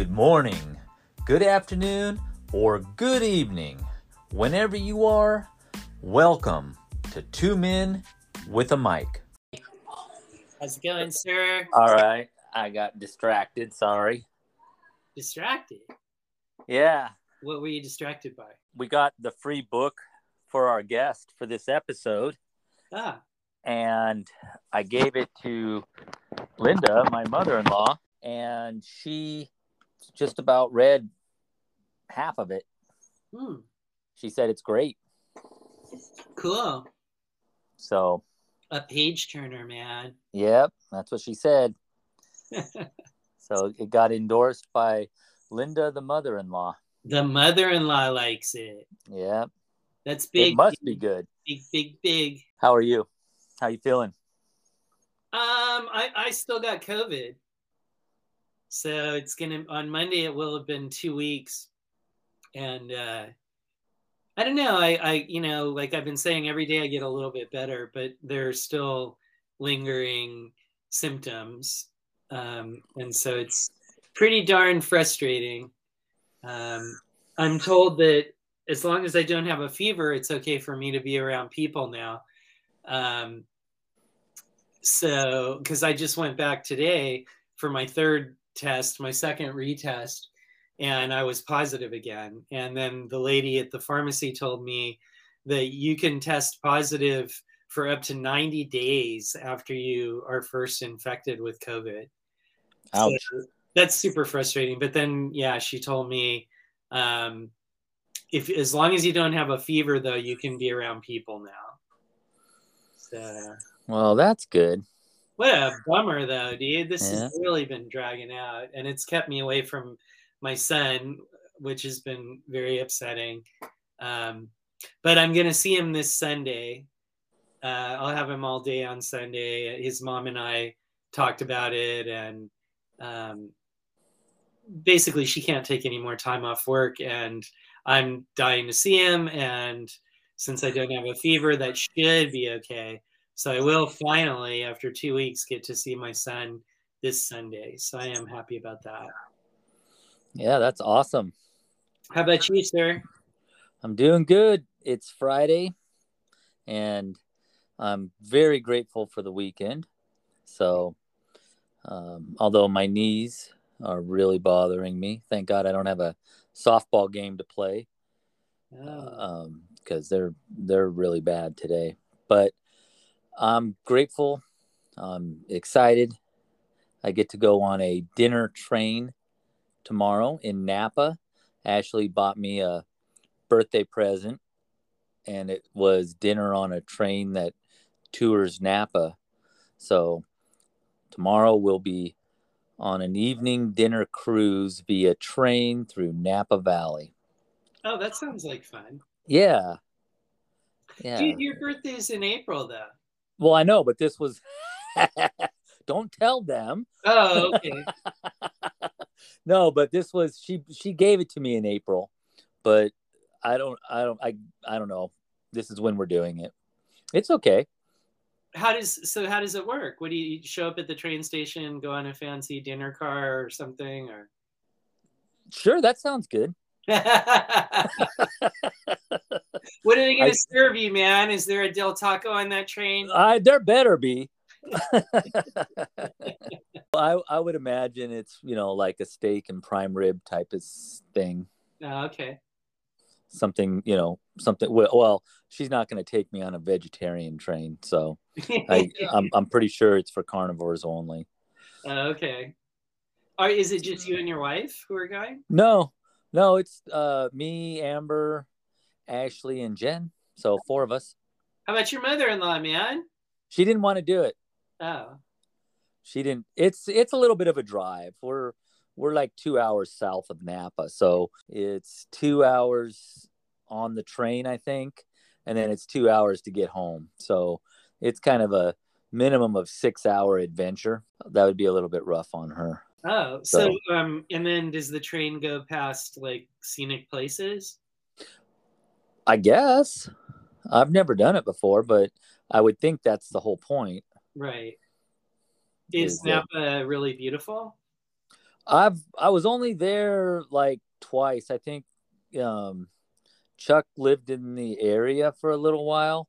good morning, good afternoon, or good evening. Whenever you are, welcome to Two Men with a Mic. How's it going, sir? All right, I got distracted, sorry. Distracted? Yeah, What were you distracted by? we got the free book for our guest for this episode, Ah, and I gave it to Linda, my mother in law, and she just about read half of it. hmm, She said it's great. cool. So, A page turner, man. yep, that's what she said. So it got endorsed by Linda, the mother-in-law. the mother-in-law likes it. Yep, That's big. it must be good. Big, big, big. How are you? How you feeling? Um, I, I still got COVID. So it's gonna on Monday it will have been two weeks. And uh I don't know. I, I you know, like I've been saying every day I get a little bit better, but there's still lingering symptoms. Um, and so it's pretty darn frustrating. Um, I'm told that as long as I don't have a fever, it's okay for me to be around people now. Um, so, because I just went back today for my third test, my second retest, and I was positive again. And then the lady at the pharmacy told me that you can test positive for up to 90 days after you are first infected with COVID. Ouch. So that's super frustrating. But then, yeah, she told me um, if as long as you don't have a fever, though, you can be around people now. So Well, that's good. What a bummer, though, dude. This Yeah. has really been dragging out, and it's kept me away from my son, which has been very upsetting. Um, but I'm gonna see him this Sunday. Uh, I'll have him all day on Sunday. His mom and I talked about it, and um, basically, she can't take any more time off work, and I'm dying to see him. And since I don't have a fever, that should be okay. So I will finally, after two weeks, get to see my son this Sunday. So I am happy about that. Yeah, that's awesome. How about you, sir? I'm doing good. It's Friday, and I'm very grateful for the weekend. So, um, although my knees are really bothering me, thank God I don't have a softball game to play. Oh, because they're they're really bad today. But I'm grateful. I'm excited. I get to go on a dinner train tomorrow in Napa. Ashley bought me a birthday present, and it was dinner on a train that tours Napa. So tomorrow we'll be on an evening dinner cruise via train through Napa Valley. oh, that sounds like fun. Yeah. Yeah. Dude, your birthday's in April, though. Well, I know, but this was. Don't tell them. Oh, okay. no, but this was she. She gave it to me in April, but I don't. I don't. I. I don't know. This is when we're doing it. It's okay. how does so? How does it work? What do you show up at the train station, go on a fancy dinner car or something, or? Sure, that sounds good. What are they going to serve you, man? Is there a Del Taco on that train? I there better be. I I would imagine it's you know like a steak and prime rib type of thing. Oh, okay. Something you know something. Well, well she's not going to take me on a vegetarian train, so I I'm I'm pretty sure it's for carnivores only. Oh, okay. Are, is it just you and your wife who are going? No, no, it's uh me, Amber, Ashley, and Jen. So four of us. How about your mother-in-law, man? She didn't want to do it. Oh, She didn't. It's it's a little bit of a drive. We're we're like two hours south of Napa, so it's two hours on the train, I think, and then it's two hours to get home. So it's kind of a minimum of six hour adventure. That would be a little bit rough on her. Oh. So, um, and then does the train go past like scenic places? I guess I've never done it before, but I would think that's the whole point. Right. Is Is that- Napa really beautiful? I've I was only there like twice. I think um, Chuck lived in the area for a little while,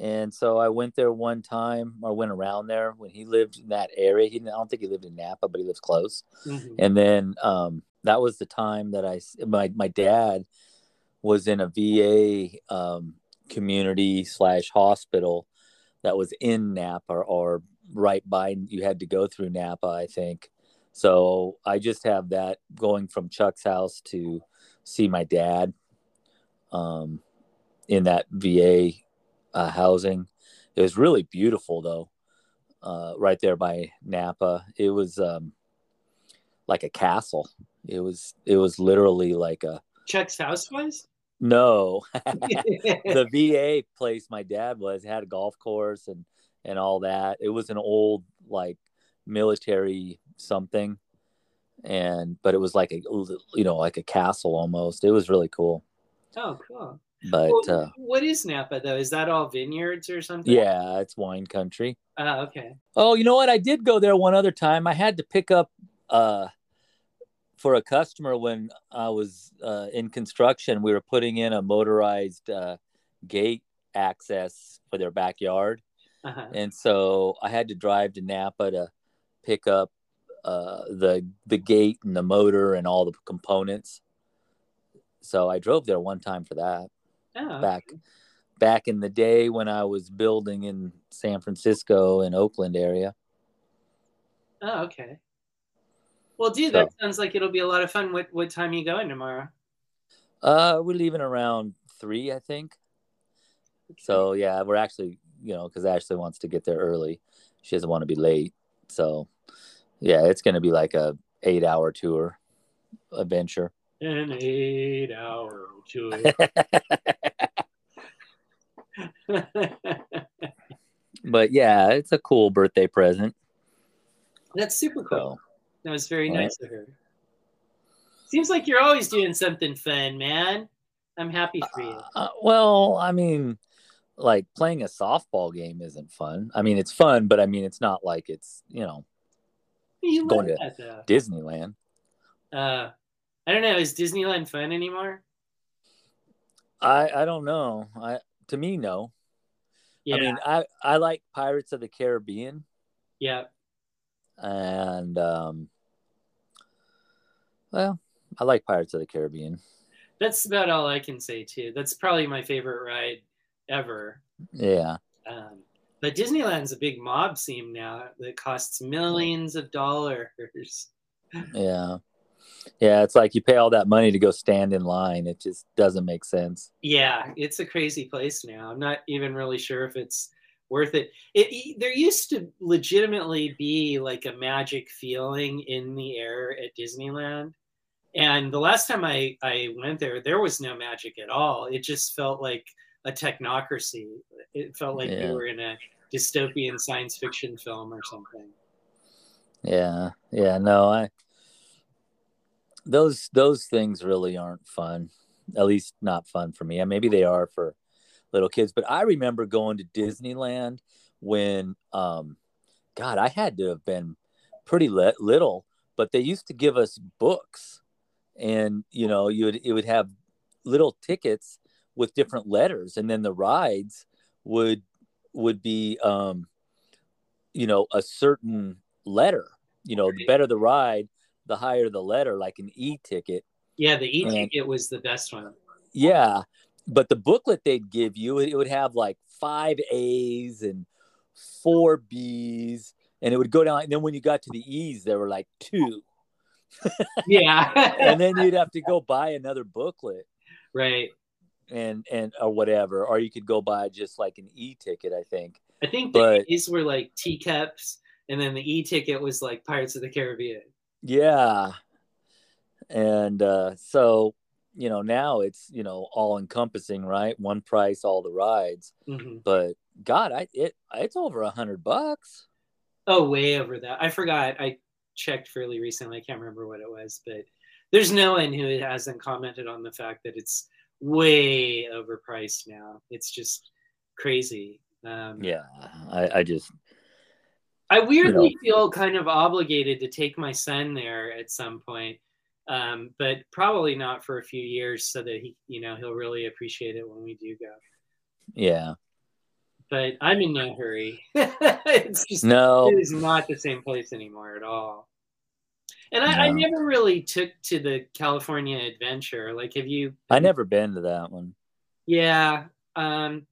and so I went there one time or went around there when he lived in that area. He I don't think he lived in Napa, but he lives close. Mhm. And then um, that was the time that I my my dad was in a VA um, community slash hospital that was in Napa or, or right by. You had to go through Napa, I think. So I just have that going from Chuck's house to see my dad um, in that VA uh, housing. It was really beautiful though, uh, right there by Napa. It was um, like a castle. It was it was literally like a Chuck's house was. no. the VA place my dad was had a golf course and and all that. It was an old like military something, and but it was like a you know like a castle almost. It was really cool. oh, cool. But Well, uh, what is Napa though? Is that all vineyards or something? yeah, it's wine country. Oh, okay. Oh, you know what? I did go there one other time. I had to pick up uh for a customer when I was uh, in construction. We were putting in a motorized uh, gate access for their backyard, Uh-huh. and so I had to drive to Napa to pick up uh, the the gate and the motor and all the components. So I drove there one time for that Oh, back back in the day when I was building in San Francisco and Oakland area. oh, okay. Well, dude, So- that sounds like it'll be a lot of fun. What what time are you going tomorrow? Uh, we're leaving around three, I think. So yeah, we're actually, you know, because Ashley wants to get there early. She doesn't want to be late. So yeah, it's going to be like a eight hour tour adventure. An eight hour tour. but yeah, it's a cool birthday present. That's super cool. So That was very Right. nice of her. Seems like you're always doing something fun, man. I'm happy for you. uh, well, I mean, like playing a softball game isn't fun. I mean, it's fun, but I mean, it's not like it's you know You going to- that. Disneyland. Uh, I don't know. Is Disneyland fun anymore? I I don't know. I to me no. Yeah, I mean, I I like Pirates of the Caribbean. yeah. and um well i like pirates of the caribbean That's about all I can say too. That's probably my favorite ride ever. yeah Um, but Disneyland's a big mob scene now that costs millions of dollars. yeah yeah it's like you pay all that money to go stand in line it just doesn't make sense Yeah, it's a crazy place now. I'm not even really sure if it's worth it. It there used to legitimately be like a magic feeling in the air at Disneyland. And the last time I, I went there, there was no magic at all. It just felt like a technocracy. It felt like Yeah. you were in a dystopian science fiction film or something. yeah yeah no i those those things really aren't fun at least not fun for me. And maybe they are for little kids but i remember going to disneyland when um god i had to have been pretty li- little but they used to give us books and you know you would it would have little tickets with different letters and then the rides would would be um you know a certain letter you know the better the ride the higher the letter like an e ticket Yeah, the e ticket was the best one. yeah but the booklet they'd give you it would have like five a's and four b's and it would go down and then when you got to the e's there were like two Yeah. and then you'd have to go buy another booklet right. and and or whatever or you could go buy just like an e-ticket i think I think the But- A's were like teacups, and then the e ticket was like Pirates of the Caribbean. Yeah and uh so you know now it's you know all encompassing right one price all the rides hmm but god i it it's over a hundred bucks Oh, way over that. I forgot. I checked fairly recently. I can't remember what it was, but there's no one who hasn't commented on the fact that it's way overpriced now. It's just crazy. Um, yeah i i just I weirdly you know. feel kind of obligated to take my son there at some point, um, but probably not for a few years, so that he, you know, he'll really appreciate it when we do go. Yeah. But I'm in no hurry. it's just no, it is not the same place anymore at all. And I, no. I, never really took to the California Adventure. Like, have you? I never been to that one. Yeah, um,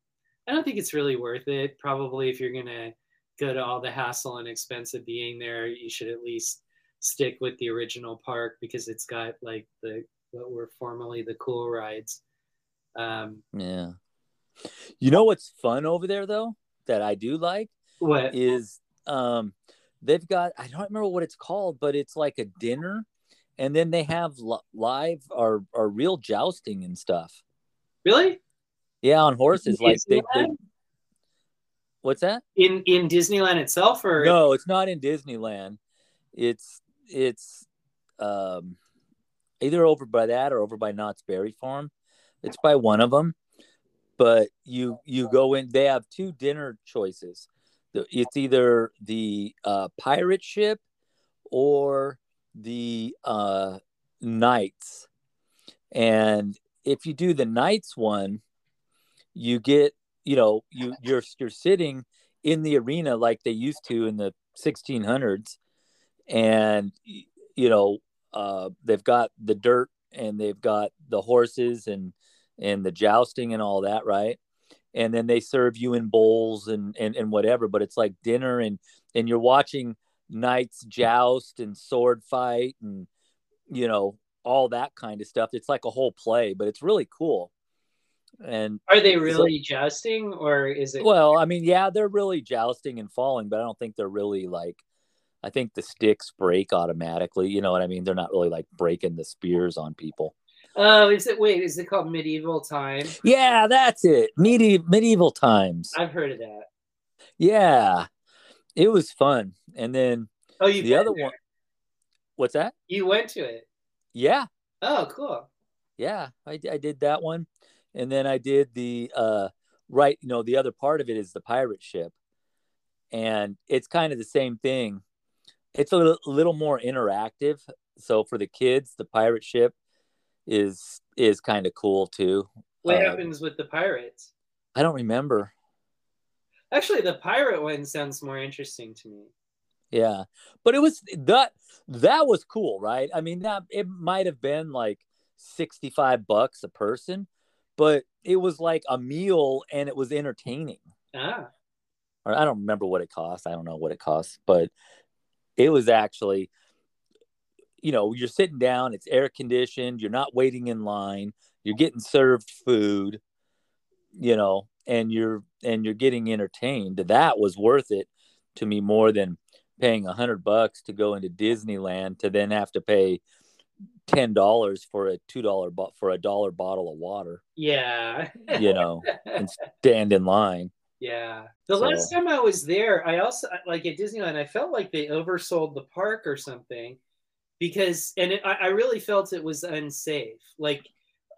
I don't think it's really worth it. Probably if you're gonna go to all the hassle and expense of being there, you should at least stick with the original park because it's got like the what were formerly the cool rides. Um, yeah. You know what's fun over there though that I do like? What is um they've got I don't remember what it's called, but it's like a dinner and then they have live or or real jousting and stuff. Really? Yeah, on horses. Like they, they, What's that? In in Disneyland itself, or no? It's not in Disneyland. It's it's um, either over by that or over by Knott's Berry Farm. It's by one of them. But you you go in. They have two dinner choices. It's either the uh, pirate ship or the uh, Knights. And if you do the Knights one, you get you know you you're you're sitting in the arena like they used to in the 1600s and you know uh, they've got the dirt and they've got the horses and and the jousting and all that right? And then they serve you in bowls and and, and whatever but it's like dinner and and you're watching knights joust and sword fight and you know all that kind of stuff. It's like a whole play but it's really cool and are they really so, jousting or is it well i mean yeah they're really jousting and falling but i don't think they're really like i think the sticks break automatically you know what i mean? They're not really like breaking the spears on people. Oh is it wait is it called medieval time? Yeah that's it medieval medieval times. I've heard of that. Yeah it was fun and then oh you the other there. one what's that? You went to it? Yeah. Oh cool. Yeah i, I did that one and then I did the uh, right. You know, the other part of it is the pirate ship, and it's kind of the same thing. It's a little, a little more interactive. So for the kids, the pirate ship is is kind of cool too. What uh, happens with the pirates? I don't remember. Actually, the pirate one sounds more interesting to me. Yeah, but it was that that was cool, right? I mean, that it might have been like sixty five bucks a person, but it was like a meal and it was entertaining. Ah. Or I don't remember what it cost. I don't know what it costs, but it was actually, you know, you're sitting down, it's air conditioned, you're not waiting in line, you're getting served food, you know, and you're and you're getting entertained. That was worth it to me more than paying a hundred bucks to go into Disneyland to then have to pay ten dollars for a two dollar but for a dollar bottle of water. Yeah. you know, and stand in line. Yeah. The so. last time I was there, I also like at Disneyland, I felt like they oversold the park or something because, and it, I, I really felt it was unsafe. Like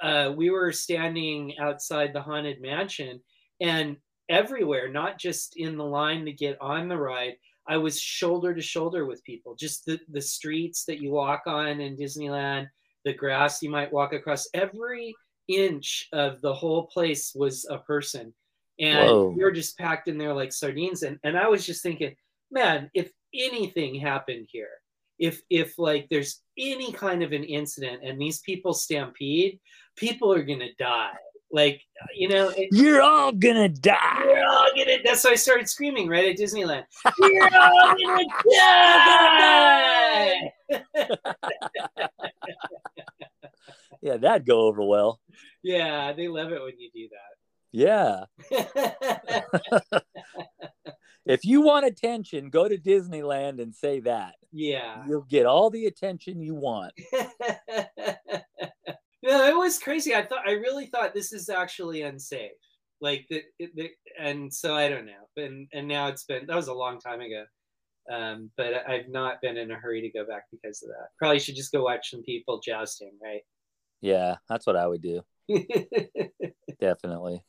uh, we were standing outside the Haunted Mansion and everywhere, not just in the line to get on the ride, I was shoulder to shoulder with people. Just the, the streets that you walk on in Disneyland, the grass you might walk across, every inch of the whole place was a person. And Whoa. you're just packed in there like sardines. And, and I was just thinking, man, if anything happened here, if if like there's any kind of an incident and these people stampede, people are gonna die. Like, you know, it, you're all gonna die. You're all gonna. That's why I started screaming right at Disneyland. You're all gonna die. yeah, that'd go over well. Yeah, they love it when you do that. Yeah. if you want attention, go to Disneyland and say that. Yeah. You'll get all the attention you want. No, it was crazy. I thought I really thought this is actually unsafe. Like the, the and so I don't know. And and now it's been that was a long time ago. Um, but I've not been in a hurry to go back because of that. Probably should just go watch some people jousting, right? Yeah, that's what I would do. Definitely.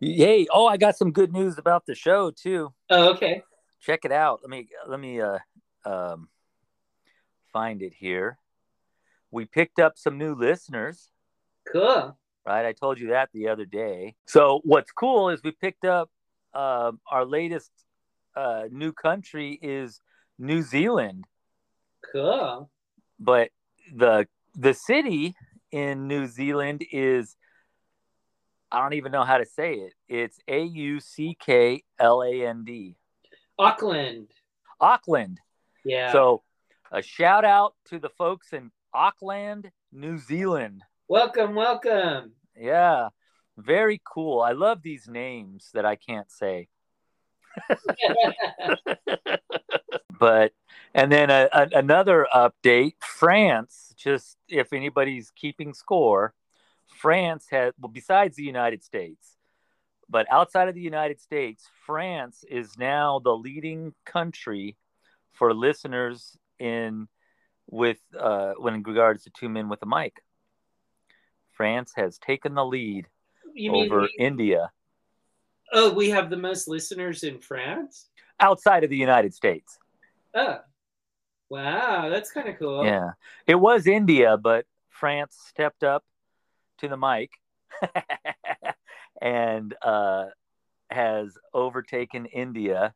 Hey, oh, I got some good news about the show too. Oh, okay. check it out. Let me let me uh, um, find it here. We picked up some new listeners. Cool. Right, I told you that the other day. So what's cool is we picked up uh, our latest uh, new country is New Zealand. Cool. But the the city in New Zealand is I don't even know how to say it. It's A U C K L A N D. Auckland. Auckland. Yeah. So a shout out to the folks in Auckland, New Zealand. welcome, welcome. Yeah. Very cool. I love these names that I can't say. but and then a, a, another update france just if anybody's keeping score france has well besides the united states but outside of the united states france is now the leading country for listeners in with uh when regards to two men with a mic france has taken the lead you over we- india oh, we have the most listeners in France? outside of the united states Oh. Wow, that's kind of cool. Yeah, it was India, but France stepped up to the mic and uh, has overtaken India.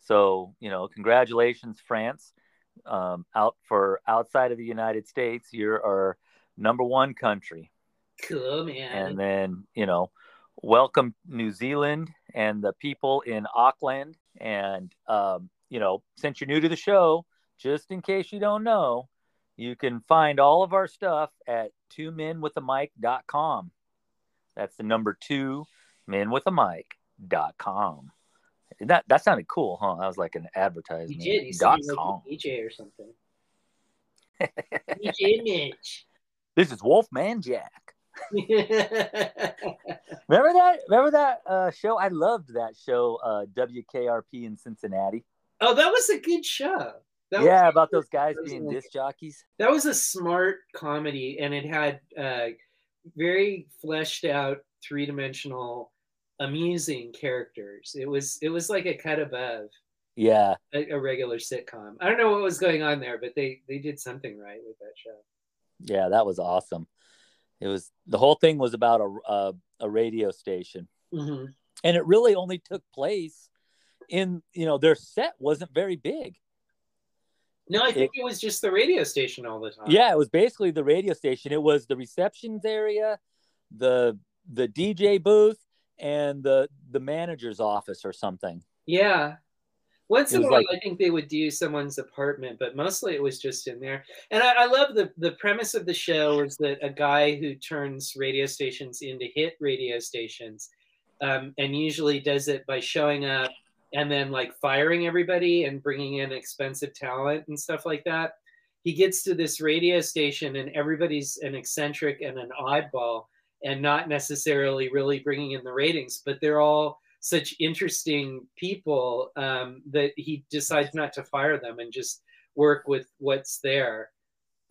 So you know, congratulations, France. Um, out for outside of the United States, you're our number one country, Cool, man. and then you know, welcome New Zealand and the people in Auckland. And um, you know, since you're new to the show, just in case you don't know, you can find all of our stuff at two men with a mic.com. That's the number two men with a mic.com. That that sounded cool, huh? That was like an you advertisement. did. You dot like com. DJ or something. DJ Mitch. This is Wolfman Jack. Remember that? Remember that uh, show? I loved that show, uh, WKRP in Cincinnati. oh, that was a good show. That yeah, about those guys being like- disc jockeys. that was a smart comedy, and it had uh, very fleshed out, three dimensional, amusing characters. It was it was like a cut above Yeah, a, a regular sitcom. I don't know what was going on there, but they they did something right with that show. yeah, that was awesome. It was the whole thing was about a a, a radio station, hmm and it really only took place in you know their set wasn't very big. No, I think it, was just the radio station all the time. Yeah, it was basically the radio station. It was the receptions area, the the DJ booth, and the the manager's office or something. Yeah. Once in a while, like- I think they would do someone's apartment, but mostly it was just in there. And I, I love the the premise of the show is that a guy who turns radio stations into hit radio stations, um, and usually does it by showing up and then like firing everybody and bringing in expensive talent and stuff like that. He gets to this radio station and everybody's an eccentric and an oddball, and not necessarily really bringing in the ratings, but they're all such interesting people um, that he decides not to fire them and just work with what's there.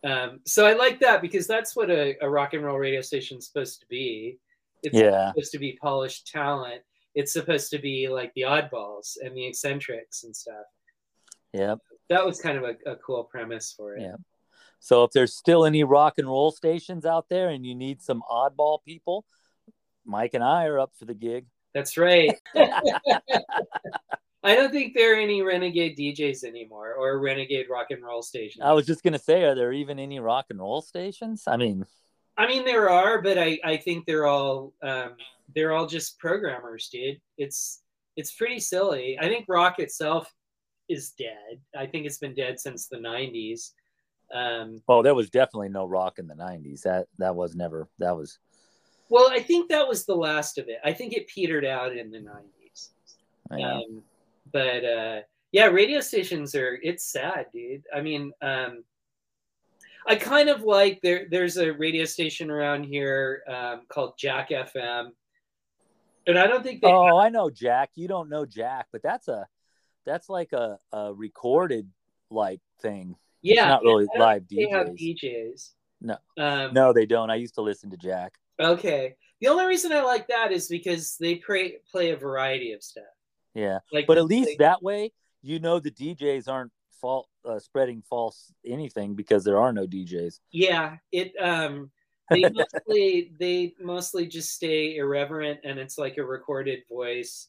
Um, so I like that because that's what a, a rock and roll radio station is supposed to be. It's Yeah. supposed to be polished talent. It's supposed to be like the oddballs and the eccentrics and stuff. Yeah. That was kind of a, a cool premise for it. Yeah. So if there's still any rock and roll stations out there and you need some oddball people, Mike and I are up for the gig. That's right. I don't think there are any renegade DJs anymore or renegade rock and roll stations. I was just gonna say, are there even any rock and roll stations? I mean, I mean, there are, but I, I think they're all um, they're all just programmers, dude. It's it's pretty silly. I think rock itself is dead. I think it's been dead since the '90s. Um, well, there was definitely no rock in the '90s. That that was never. That was. well, I think that was the last of it. I think it petered out in the '90s. Yeah. Um, but uh, yeah, radio stations are it's sad, dude. I mean, um, I kind of like there. There's a radio station around here um, called Jack FM, and I don't think they. oh, I know Jack. You don't know Jack, but that's a that's like a, a recorded like thing. Yeah, it's not really live think they have DJs. DJs. No. Um, No, they don't. I used to listen to Jack. Okay. The only reason I like that is because they play play a variety of stuff. Yeah, Like, but at least they- that way you know the DJs aren't fault uh, spreading false anything because there are no DJs. Yeah, it um they mostly they mostly just stay irreverent and it's like a recorded voice.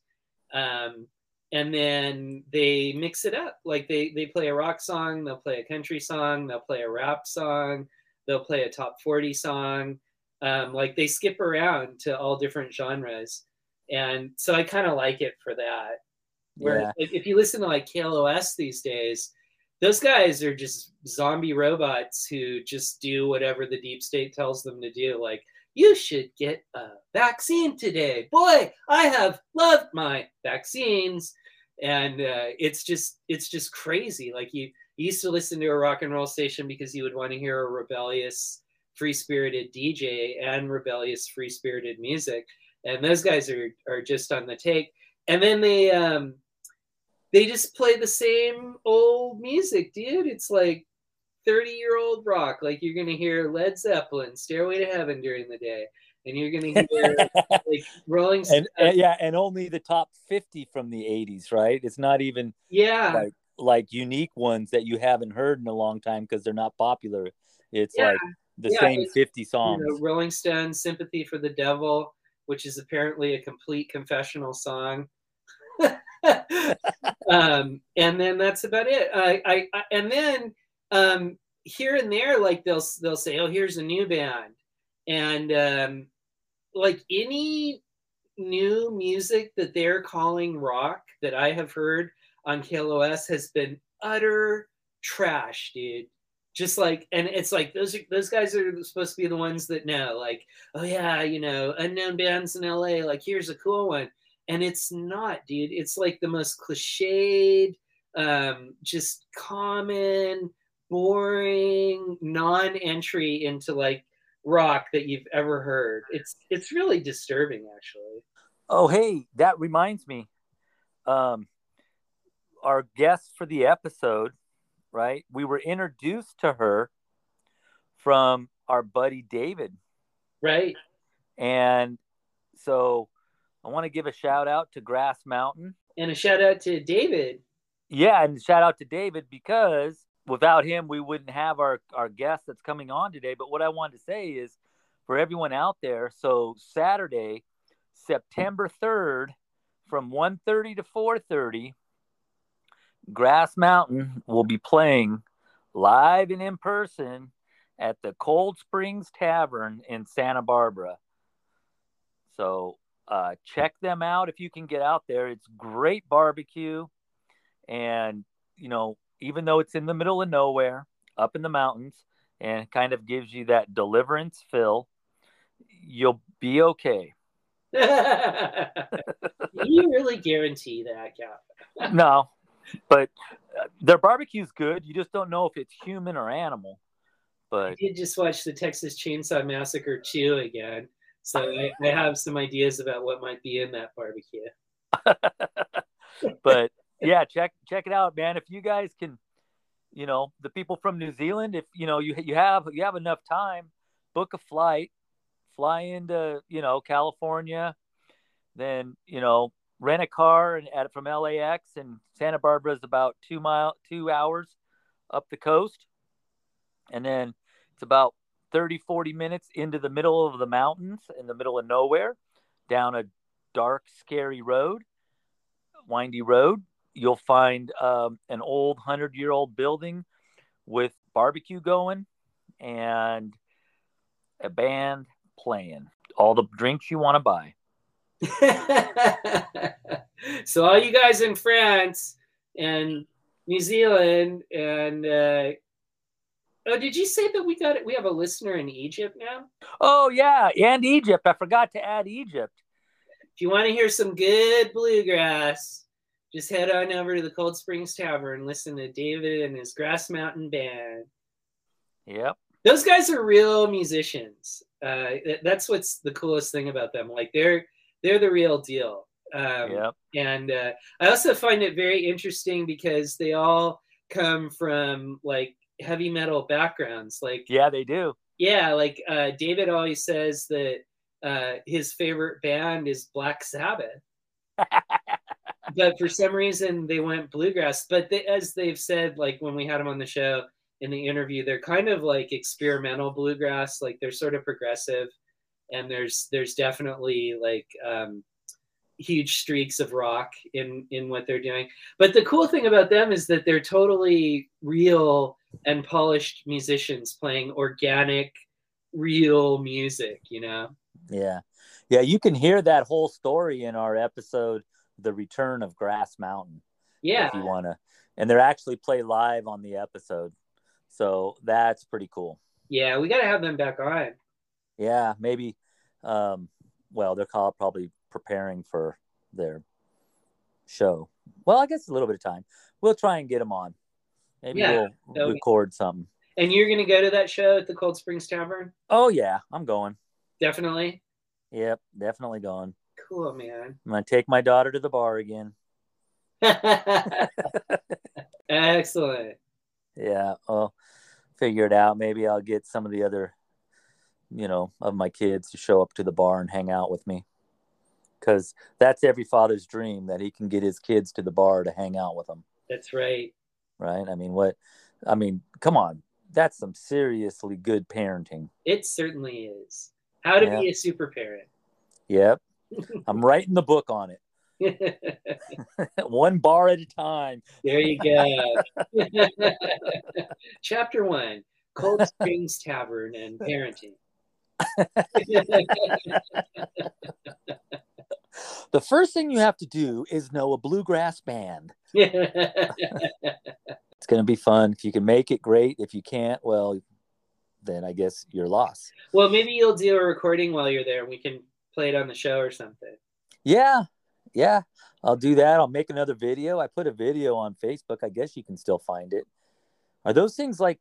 Um and then they mix it up. Like they they play a rock song, they'll play a country song, they'll play a rap song, they'll play a top 40 song. Um, like they skip around to all different genres. And so I kind of like it for that. Where Yeah. if, if you listen to like KLOS these days, those guys are just zombie robots who just do whatever the deep state tells them to do. Like, you should get a vaccine today. Boy, I have loved my vaccines. And uh, it's just it's just crazy. Like you, you used to listen to a rock and roll station because you would want to hear a rebellious, free spirited DJ and rebellious, free spirited music. And those guys are are just on the take. And then they um they just play the same old music, dude. It's like 30 year old rock. Like you're gonna hear Led Zeppelin, Stairway to Heaven during the day, and you're gonna hear like Rolling Stones. and, and yeah, and only the top 50 from the 80s, right? It's not even yeah, like like unique ones that you haven't heard in a long time because they're not popular. It's Yeah. like the Yeah, same it's- 50 you songs. know, Rolling Stones, Sympathy for the Devil, which is apparently a complete confessional song. um, and then that's about it. I, I, I and then um, here and there, like they'll they'll say, "Oh, here's a new band," and um, like any new music that they're calling rock that I have heard on KLOS has been utter trash, dude. Just like, and it's like those are, those guys are supposed to be the ones that know, like, oh yeah, you know, unknown bands in LA. Like, here's a cool one, and it's not, dude. It's like the most cliched, um, just common, boring, non-entry into like rock that you've ever heard. It's it's really disturbing, actually. Oh, hey, that reminds me. Um, our guest for the episode, right? We were introduced to her from our buddy David. Right? And so I want to give a shout out to Grass Mountain. And a shout out to David. Yeah, and shout out to David because without him, we wouldn't have our, our guest that's coming on today. But what I wanted to say is for everyone out there, so Saturday, September 3rd, from 1.30 to 4.30, Grass Mountain will be playing live and in person at the Cold Springs Tavern in Santa Barbara. So uh, check them out if you can get out there. It's great barbecue. And, you know, even though it's in the middle of nowhere, up in the mountains, and kind of gives you that deliverance feel, you'll be okay. you really guarantee that, Cap? no, but uh, their barbecue's good. You just don't know if it's human or animal. I But did just watch the Texas Chainsaw Massacre 2 again. So I, I have some ideas about what might be in that barbecue. but yeah, check check it out, man. If you guys can, you know, the people from New Zealand, if you know you you have you have enough time, book a flight, fly into you know California, then you know rent a car and at from LAX and Santa Barbara is about two mile two hours up the coast, and then it's about 30 40 minutes into the middle of the mountains in the middle of nowhere down a dark scary road windy road you'll find um, an old 100 year old building with barbecue going and a band playing. All the drinks you want to buy. So all you guys in France and New Zealand and uh, oh, did you say that we got it? We have a listener in Egypt now. oh yeah and egypt. I forgot to add egypt. If you want to hear some good bluegrass, just head on over to the Cold Springs Tavern and listen to David and his Grass Mountain Band. yep Those guys are real musicians. Uh, that- that's what's the coolest thing about them. Like they're they're the real deal. Um, yep and uh, I also find it very interesting because they all come from like heavy metal backgrounds. Like yeah they do yeah, like uh, David always says that uh, his favorite band is Black Sabbath. but for some reason they went bluegrass. But they, as they've said, like when we had them on the show in the interview, they're kind of like experimental bluegrass. Like they're sort of progressive, and there's there's definitely like um, huge streaks of rock in in what they're doing. But the cool thing about them is that they're totally real and polished musicians playing organic, real music. You know. Yeah. Yeah, you can hear that whole story in our episode, The Return of Grass Mountain. Yeah. If you want to. And they're actually play live on the episode. So that's pretty cool. Yeah, we got to have them back on. Yeah, maybe. Um, well, they're call, probably preparing for their show. Well, I guess a little bit of time. We'll try and get them on. Maybe Yeah, we'll record something. And you're going to go to that show at the Cold Springs Tavern? Oh, yeah, I'm going. Definitely. Yep, definitely going. Cool, man. I'm to take my daughter to the bar again. Excellent. Yeah, I'll figure it out. Maybe I'll get some of the other, you know, of my kids to show up to the bar and hang out with me. Because that's every father's dream that he can get his kids to the bar to hang out with them, That's right. right? I mean, what? I mean, come on. That's some seriously good parenting. It certainly is. How to Yeah. be a super parent. Yep. I'm writing the book on it, one bar at a time. there you go. Chapter one Cold Springs Tavern and Parenting. The first thing you have to do is know a bluegrass band. It's going to be fun. If you can make it, great. If you can't, well, then I guess you're lost. well, maybe you'll do a recording while you're there and we can play it on the show or something. Yeah, yeah, I'll do that. I'll make another video. I put a video on Facebook. I guess you can still find it. Are those things like,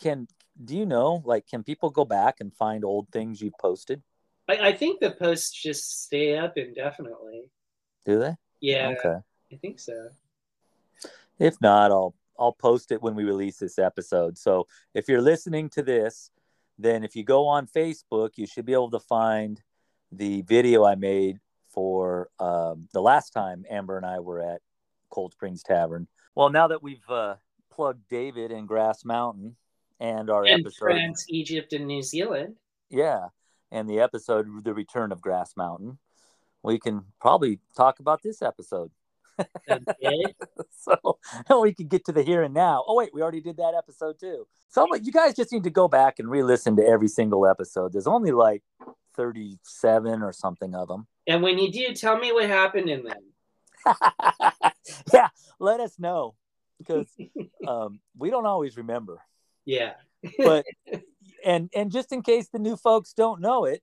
can, do you know, like, can people go back and find old things you've posted? I, I think the posts just stay up indefinitely. Do they? Yeah, Okay. I think so. If not, I'll I'll post it when we release this episode. So if you're listening to this, then if you go on Facebook, you should be able to find the video I made for um, the last time Amber and I were at Cold Springs Tavern. Well, now that we've uh, plugged David and Grass Mountain and our And episode, France, Egypt, and New Zealand. yeah, and the episode The Return of Grass Mountain, we can probably talk about this episode. Okay. so we can get to the here and now. Oh wait, we already did that episode too. So you guys just need to go back and re-listen to every single episode. There's only like 37 or something of them. and when you do, tell me what happened in them. yeah, let us know because um, we don't always remember. Yeah. But and and just in case the new folks don't know it,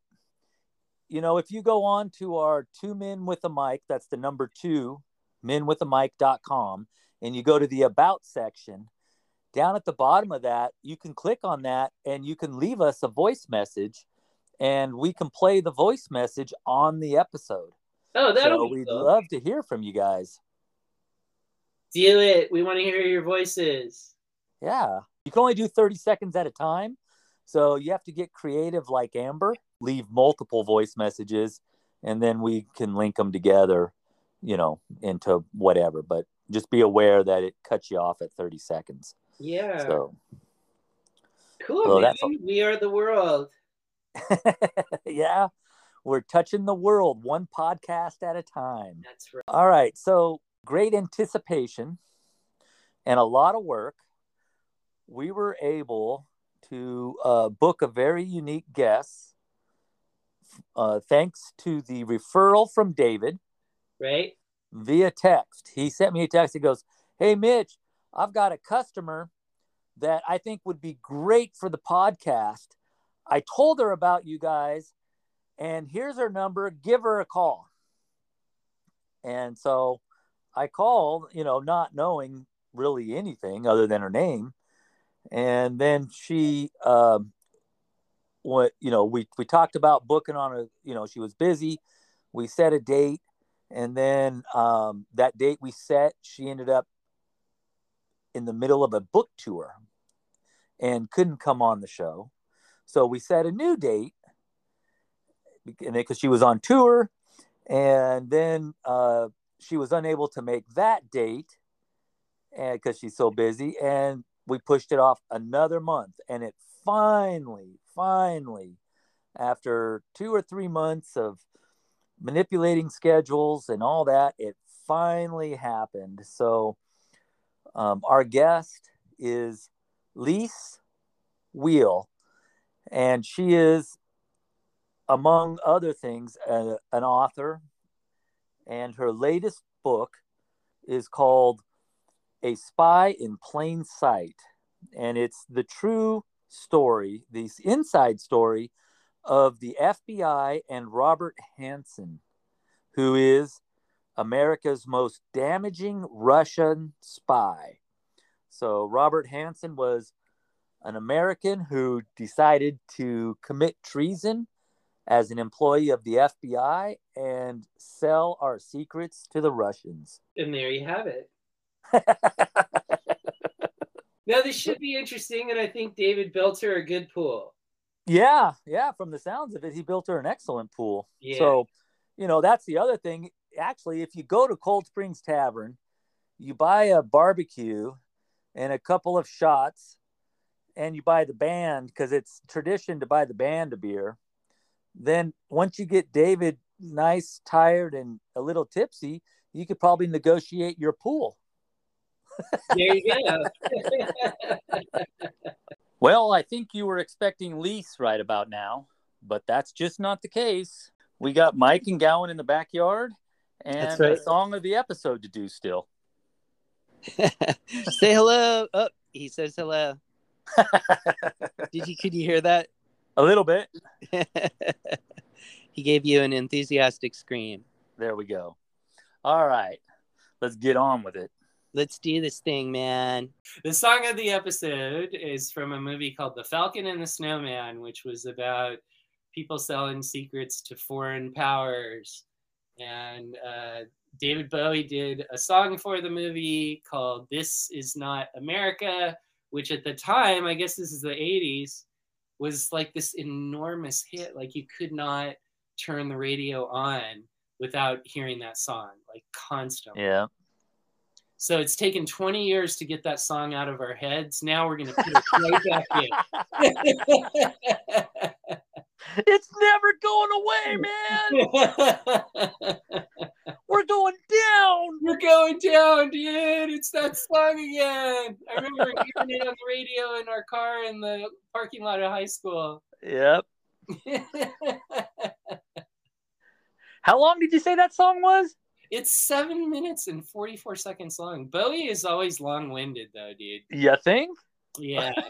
you know, if you go on to our two men with a mic, that's the number two, menwithamic.com, and you go to the about section, down at the bottom of that, you can click on that and you can leave us a voice message and we can play the voice message on the episode. Oh, that'll So be we'd cool. love to hear from you guys. Do it. We want to hear your voices. Yeah. You can only do 30 seconds at a time. So you have to get creative like Amber, leave multiple voice messages, and then we can link them together, you know, into whatever. But just be aware that it cuts you off at 30 seconds. Yeah. So, cool, well, man. that's all- We are the world. yeah, we're touching the world one podcast at a time. That's right. All right. So great anticipation and a lot of work. We were able to uh, book a very unique guest uh, thanks to the referral from David Right? via text. He sent me a text. He goes, Hey, Mitch, I've got a customer that I think would be great for the podcast. I told her about you guys, and here's her number. Give her a call. And so I called, you know, not knowing really anything other than her name. And then she, um, what, you know, we, we talked about booking on a, you know, she was busy. We set a date. And then um, that date we set, she ended up in the middle of a book tour and couldn't come on the show. So we set a new date because she was on tour. And then uh, she was unable to make that date because she's so busy and we pushed it off another month and it finally finally after two or three months of manipulating schedules and all that it finally happened so um, our guest is Liz Wiehl and she is among other things uh, an author and her latest book is called a Spy in Plain Sight. And it's the true story, the inside story of the FBI and Robert Hanssen, who is America's most damaging Russian spy. So, Robert Hanssen was an American who decided to commit treason as an employee of the FBI and sell our secrets to the Russians. And there you have it. now this should be interesting, and I think David built her a good pool. Yeah, yeah. From the sounds of it, he built her an excellent pool. Yeah. So, you know, that's the other thing. Actually, if you go to Cold Springs Tavern, you buy a barbecue and a couple of shots, and you buy the band because it's tradition to buy the band a beer. Then once you get David nice, tired, and a little tipsy, you could probably negotiate your pool. There you go. well, I think you were expecting Liz right about now, but that's just not the case. We got Mike and Gowan in the backyard and right. a song of the episode to do still. Say hello. Oh, he says hello. Did you could you hear that? A little bit. he gave you an enthusiastic scream. There we go. All right. Let's get on with it. Let's do this thing, man. The song of the episode is from a movie called The Falcon and the Snowman, which was about people selling secrets to foreign powers. And uh, David Bowie did a song for the movie called This Is Not America, which at the time, I guess this is the 80s, was like this enormous hit. Like you could not turn the radio on without hearing that song, like constantly. Yeah. So it's taken 20 years to get that song out of our heads. Now we're going to put it right back in. it's never going away, man. we're going down. We're going down, dude. It's that song again. I remember hearing it on the radio in our car in the parking lot of high school. Yep. How long did you say that song was? It's seven minutes and 44 seconds long. Bowie is always long winded, though, dude. You think? Yeah.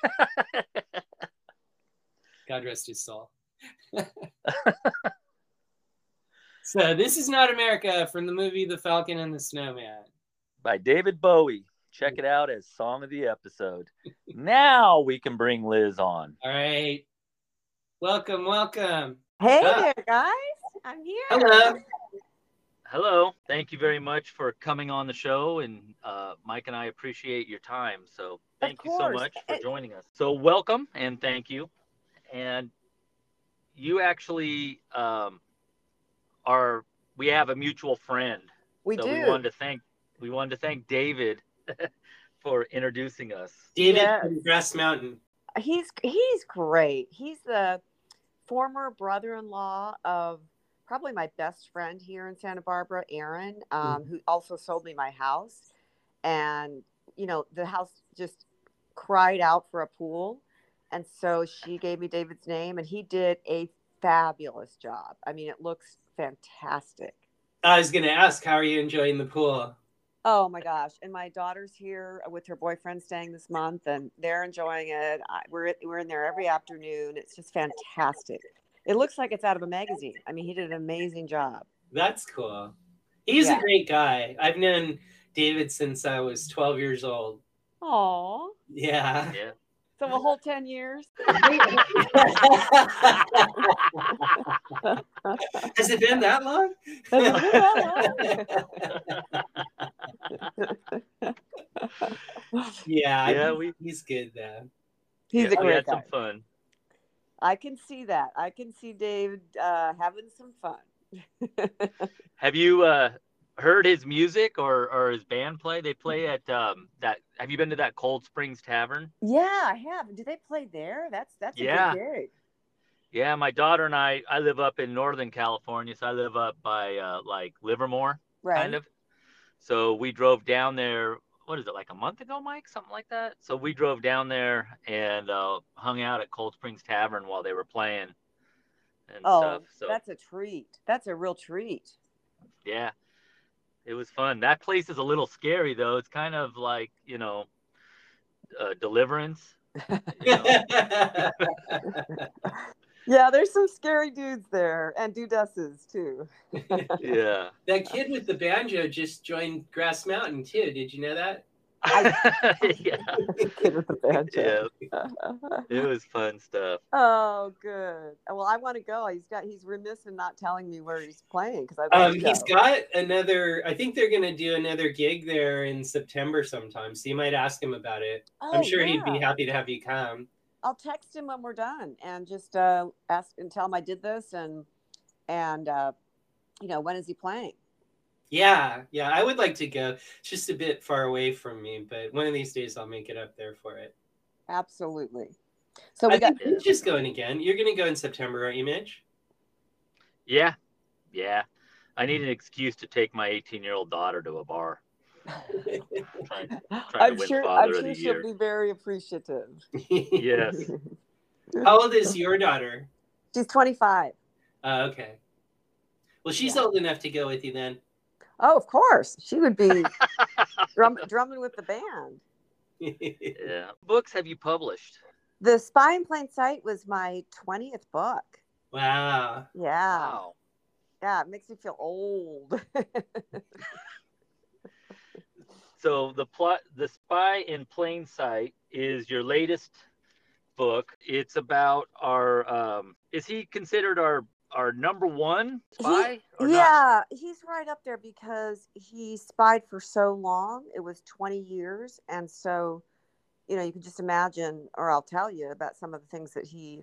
God rest his soul. So, this is not America from the movie The Falcon and the Snowman by David Bowie. Check it out as song of the episode. now we can bring Liz on. All right. Welcome, welcome. Hey there, guys. I'm here. Hello hello. Thank you very much for coming on the show, and uh, Mike and I appreciate your time. So thank you so much for joining us. So welcome and thank you. And you actually um, are. We have a mutual friend. We so do. We wanted to thank. We wanted to thank David for introducing us. David yes. from Grass Mountain. He's he's great. He's the former brother-in-law of probably my best friend here in Santa Barbara, Aaron, um, mm-hmm. who also sold me my house. And, you know, the house just cried out for a pool. And so she gave me David's name, and he did a fabulous job. I mean, it looks fantastic. I was going to ask, how are you enjoying the pool? Oh my gosh! And my daughter's here with her boyfriend staying this month, and they're enjoying it. I, we're we're in there every afternoon. It's just fantastic. It looks like it's out of a magazine. I mean, he did an amazing job. That's cool. He's yeah. a great guy. I've known David since I was 12 years old. Aw. Yeah. Yeah. So a whole 10 years? Has it been that long? yeah, yeah we, he's good though. He's yeah, a great we had guy. some fun. I can see that. I can see Dave uh, having some fun. have you uh, heard his music or or his band play? They play at um that. Have you been to that Cold Springs Tavern? Yeah, I have. Do they play there? That's that's a Yeah. good gig. Yeah, my daughter and I. I live up in Northern California, so I live up by uh, like Livermore, Right. kind of. So we drove down there. What is it like a month ago, Mike? Something like that. So we drove down there and uh, hung out at Cold Springs Tavern while they were playing and Oh, stuff. So that's a treat. That's a real treat. yeah, it was fun. That place is a little scary though. It's kind of like you know, uh, Deliverance. You know? Yeah, there's some scary dudes there and dudesses too. yeah. that kid with the banjo just joined Grass Mountain too. Did you know that? yeah. Kid with the banjo. Yeah. It was fun stuff. oh, good. Well, I want to go. He's got. He's remiss in not telling me where he's playing because I. Um, he's got another. I think they're gonna do another gig there in September sometime. So you might ask him about it. I'm Oh, sure he'd be happy to have you come. I'll text him when we're done and just uh, ask and tell him I did this and and uh, you know when is he playing? Yeah, yeah, I would like to go. It's just a bit far away from me, but one of these days I'll make it up there for it. Absolutely. So I we got think Mitch is going again. You're going to go in September, aren't you, Mitch? Yeah. Yeah. I need an excuse to take my 18 year old daughter to a bar. Trying- trying I'm sure I'm sure she'll Year. be very appreciative. Yes. How old is your daughter? She's 25. Uh, okay. Well, she's Yeah. old enough to go with you then. Oh, of course. She would be drum, drumming with the band. Yeah. Books have you published? The Spy in Plain Sight was my 20th book. wow. Yeah. Wow. Yeah, it makes me feel old. So the plot, the Spy in Plain Sight, is your latest book. It's about our. Um, is he considered our our number one spy? or not? yeah, he's right up there because he spied for so long. It was 20 years. And so, you know, you can just imagine, or I'll tell you about some of the things that he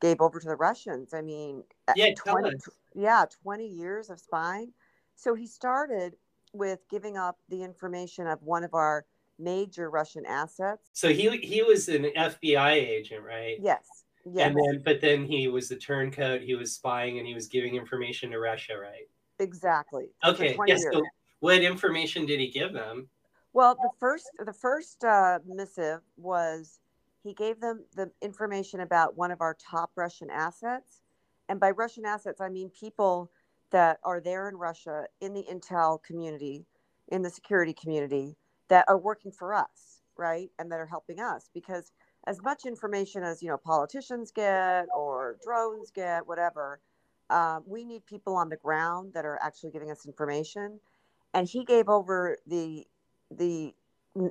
gave over to the Russians. I mean, Yeah, 20, yeah, 20 years of spying. So he started with giving up the information of one of our major Russian assets. So he he was an FBI agent, right? Yes. Yes. And then, but then he was the turncoat. He was spying, and he was giving information to Russia, right? exactly. Okay. Yes. so what information did he give them? Well, the first the first uh, missive was he gave them the information about one of our top Russian assets, and by Russian assets I mean people that are there in Russia in the intel community, in the security community that are working for us, right, and that are helping us because as much information as you know politicians get or drones get, whatever, um, we need people on the ground that are actually giving us information. And he gave over the the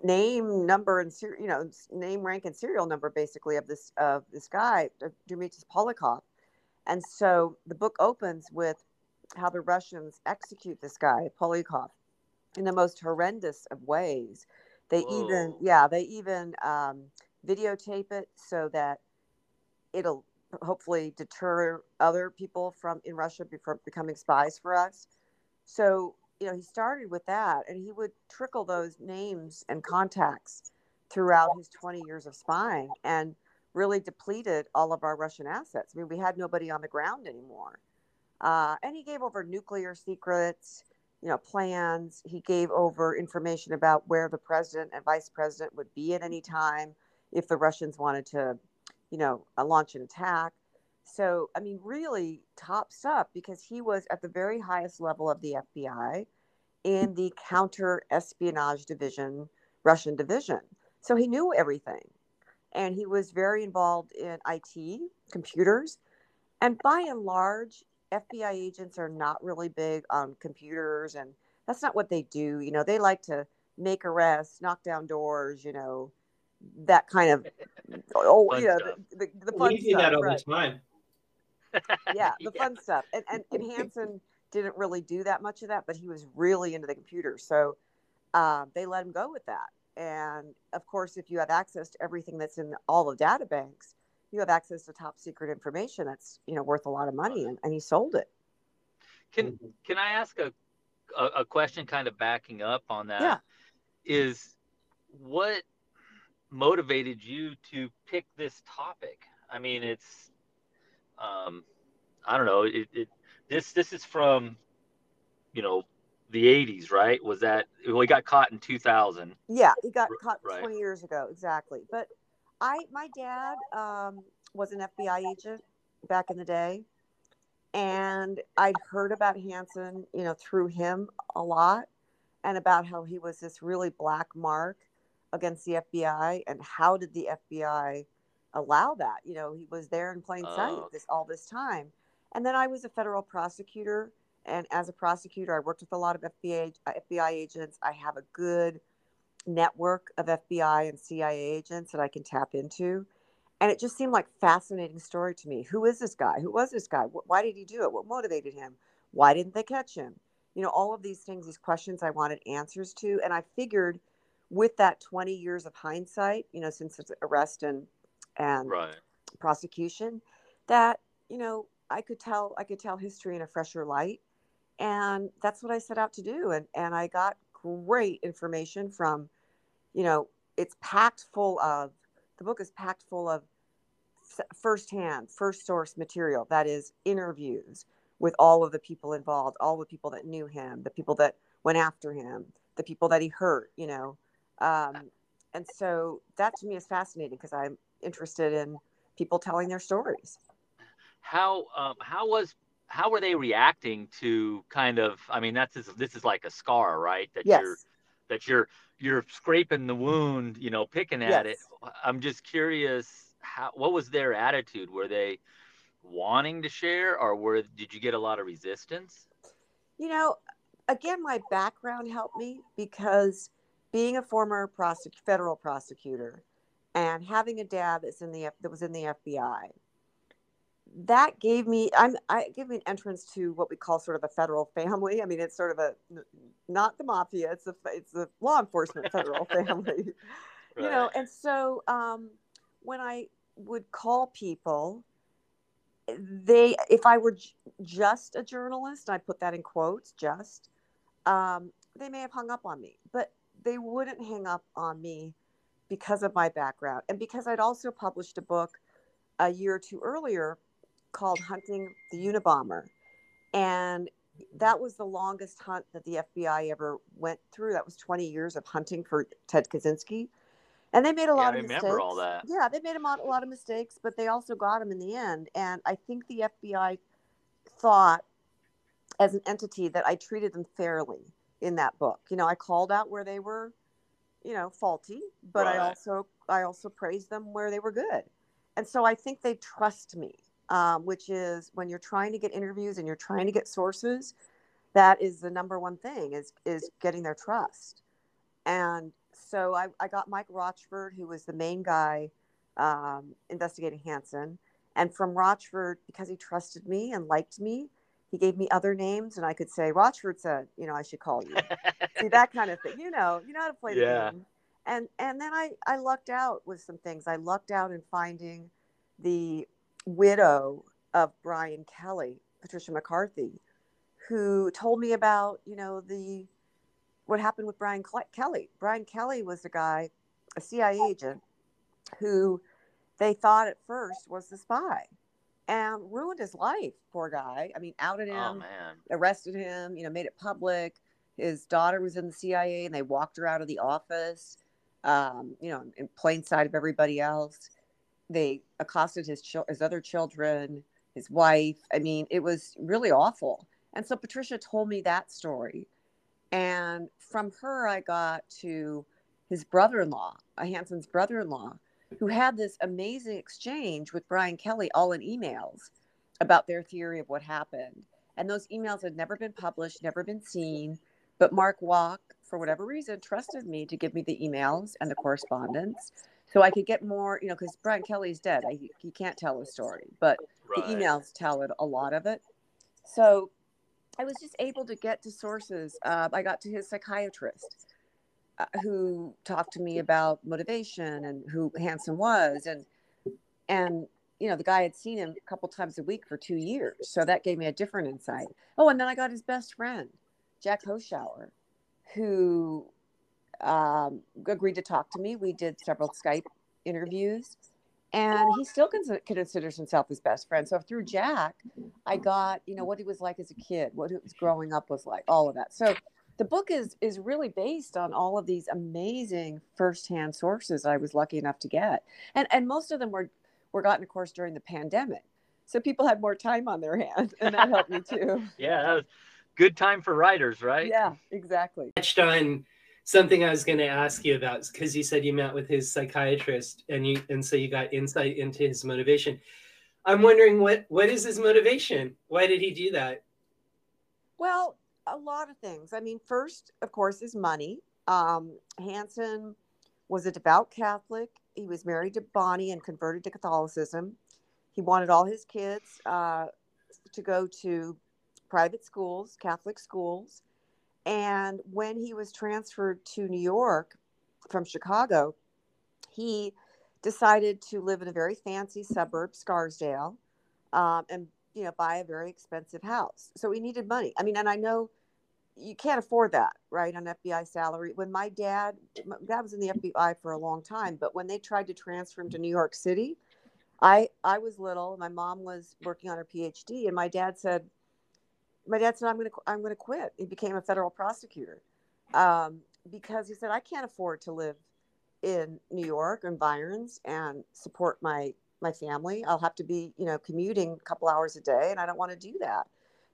name, number, and ser- you know name, rank, and serial number basically of this of this guy, Dmitry Polyakov. And so the book opens with how the Russians execute this guy, Polyakov, in the most horrendous of ways. They even, yeah, they even um, videotape it so that it'll hopefully deter other people from in Russia from becoming spies for us. So, you know, he started with that and he would trickle those names and contacts throughout his 20 years of spying and really depleted all of our Russian assets. I mean, we had nobody on the ground anymore. Uh, and he gave over nuclear secrets, you know, plans. He gave over information about where the president and vice president would be at any time if the Russians wanted to, you know, uh, launch an attack. So, I mean, really top stuff because he was at the very highest level of the FBI in the counter espionage division, Russian division. So he knew everything. And he was very involved in IT, computers. And by and large, FBI agents are not really big on computers, and that's not what they do. You know, they like to make arrests, knock down doors, you know, that kind of oh Fun yeah, stuff. the, the, the fun we do stuff. that all right the time. yeah, the Yeah. fun stuff. And, and and Hanssen didn't really do that much of that, but he was really into the computer, so uh, they let him go with that. And of course, if you have access to everything that's in all the data banks, you have access to top secret information that's you know worth a lot of money, and, and he sold it. Can can I ask a a, a question kind of backing up on that is Yeah. is what motivated you to pick this topic? I mean, it's um, I don't know. It, it this this is from you know the 80s, right? Was that well, he got caught in 2000? Yeah, he got caught right. 20 years ago, exactly. But I, my dad um, was an FBI agent back in the day, and I'd heard about Hanssen, you know, through him a lot, and about how he was this really black mark against the FBI, and how did the FBI allow that? You know, he was there in plain sight Oh. this all this time, and then I was a federal prosecutor. And as a prosecutor, I worked with a lot of FBI, FBI agents. I have a good network of FBI and CIA agents that I can tap into. And it just seemed like fascinating story to me. Who is this guy? Who was this guy? Why did he do it? What motivated him? Why didn't they catch him? You know, all of these things, these questions I wanted answers to. And I figured with that 20 years of hindsight, you know, since its arrest and and Right. prosecution, that, you know, I could tell I could tell history in a fresher light. And that's what I set out to do. And and I got great information from you know, it's packed full of the book is packed full of firsthand, first source material. That is interviews with all of the people involved, all the people that knew him, the people that went after him, the people that he hurt. You know, um, and so that to me is fascinating because I'm interested in people telling their stories. How um, how was how were they reacting to kind of? I mean, that's this, this is like a scar, right? That Yes. you're that you're you're scraping the wound, you know, picking at it. I'm just curious how what was their attitude? Were they wanting to share or were did you get a lot of resistance? You know, again, my background helped me because being a former prosec- federal prosecutor and having a dad that's in the F- that was in the FBI, that gave me I'm I gave me an entrance to what we call sort of a federal family. I mean, it's sort of a not the mafia; it's the it's the law enforcement federal family. you know and so um, when i would call people they if i were j- just a journalist i put that in quotes just um, they may have hung up on me but they wouldn't hang up on me because of my background and because i'd also published a book a year or two earlier called hunting the unabomber and that was the longest hunt that the fbi ever went through that was 20 years of hunting for ted kaczynski and they made a Yeah, lot I of remember mistakes. all that. Yeah, they made a, lot of mistakes, but they also got him in the end. And I think the FBI thought, as an entity, that I treated them fairly in that book. You know, I called out where they were, you know, faulty, but I also I also praised them where they were good. And so I think they trust me, um, which is when you're trying to get interviews and you're trying to get sources, that is the number one thing is is getting their trust. And so I, I got Mike Rochford, who was the main guy um, investigating Hanssen. And from Rochford, because he trusted me and liked me, he gave me other names, and I could say, Rochford said, you know, I should call you. See that kind of thing. You know, you know how to play the game. And and then I I lucked out with some things. I lucked out in finding the widow of Brian Kelley, Patricia McCarthy, who told me about you know the what happened with Brian Cle- Kelley. Brian Kelley was the guy, a CIA agent, who they thought at first was the spy, and ruined his life. Poor guy. I mean, outed him oh arrested him, you know, made it public. His daughter was in the CIA and they walked her out of the office, um, you know, in plain sight of everybody else. They accosted his, chil- his other children, his wife. I mean, it was really awful. And so Patricia told me that story. And from her, I got to his brother in law, Hanssen's brother in law, who had this amazing exchange with Brian Kelley, all in emails about their theory of what happened. And those emails had never been published, never been seen. But Mark Wauck, for whatever reason, trusted me to give me the emails and the correspondence so I could get more, you know, because Brian Kelley's dead. I, he can't tell a story, but Right. the emails tell it a lot of it. So I was just able to get to sources. Uh, I got to his psychiatrist uh, who talked to me about motivation and who Hanssen was. And, and, you know, the guy had seen him a couple times a week for two years. So that gave me a different insight. Oh, and then I got his best friend, Jack Hoshauer, who um, agreed to talk to me. We did several Skype interviews, and he still cons- considers himself his best friend. So through Jack, I got you know what he was like as a kid, what his growing up was like, all of that. So the book is is really based on all of these amazing firsthand sources I was lucky enough to get, and and most of them were were gotten, of course, during the pandemic. So people had more time on their hands, and that helped me too. Yeah, that was good time for writers, right? Yeah, exactly. touched on something I was going to ask you about because you said you met with his psychiatrist and you and so you got insight into his motivation. I'm wondering what what is his motivation? Why did he do that? Well, a lot of things. I mean, first, of course, is money. Um, Hanssen was a devout Catholic. He was married to Bonnie and converted to Catholicism. He wanted all his kids uh, to go to private schools, Catholic schools. And when he was transferred to New York from Chicago, he decided to live in a very fancy suburb, Scarsdale, um, and you know buy a very expensive house. So he needed money. I mean, and I know you can't afford that, right, on FBI salary. When my dad, my dad was in the FBI for a long time, but when they tried to transfer him to New York City, I I was little. My mom was working on her PhD, and my dad said, my dad said, I'm going to I'm going to quit. He became a federal prosecutor um, because he said I can't afford to live in New York or environs and support my my family. I'll have to be you know commuting a couple hours a day, and I don't want to do that.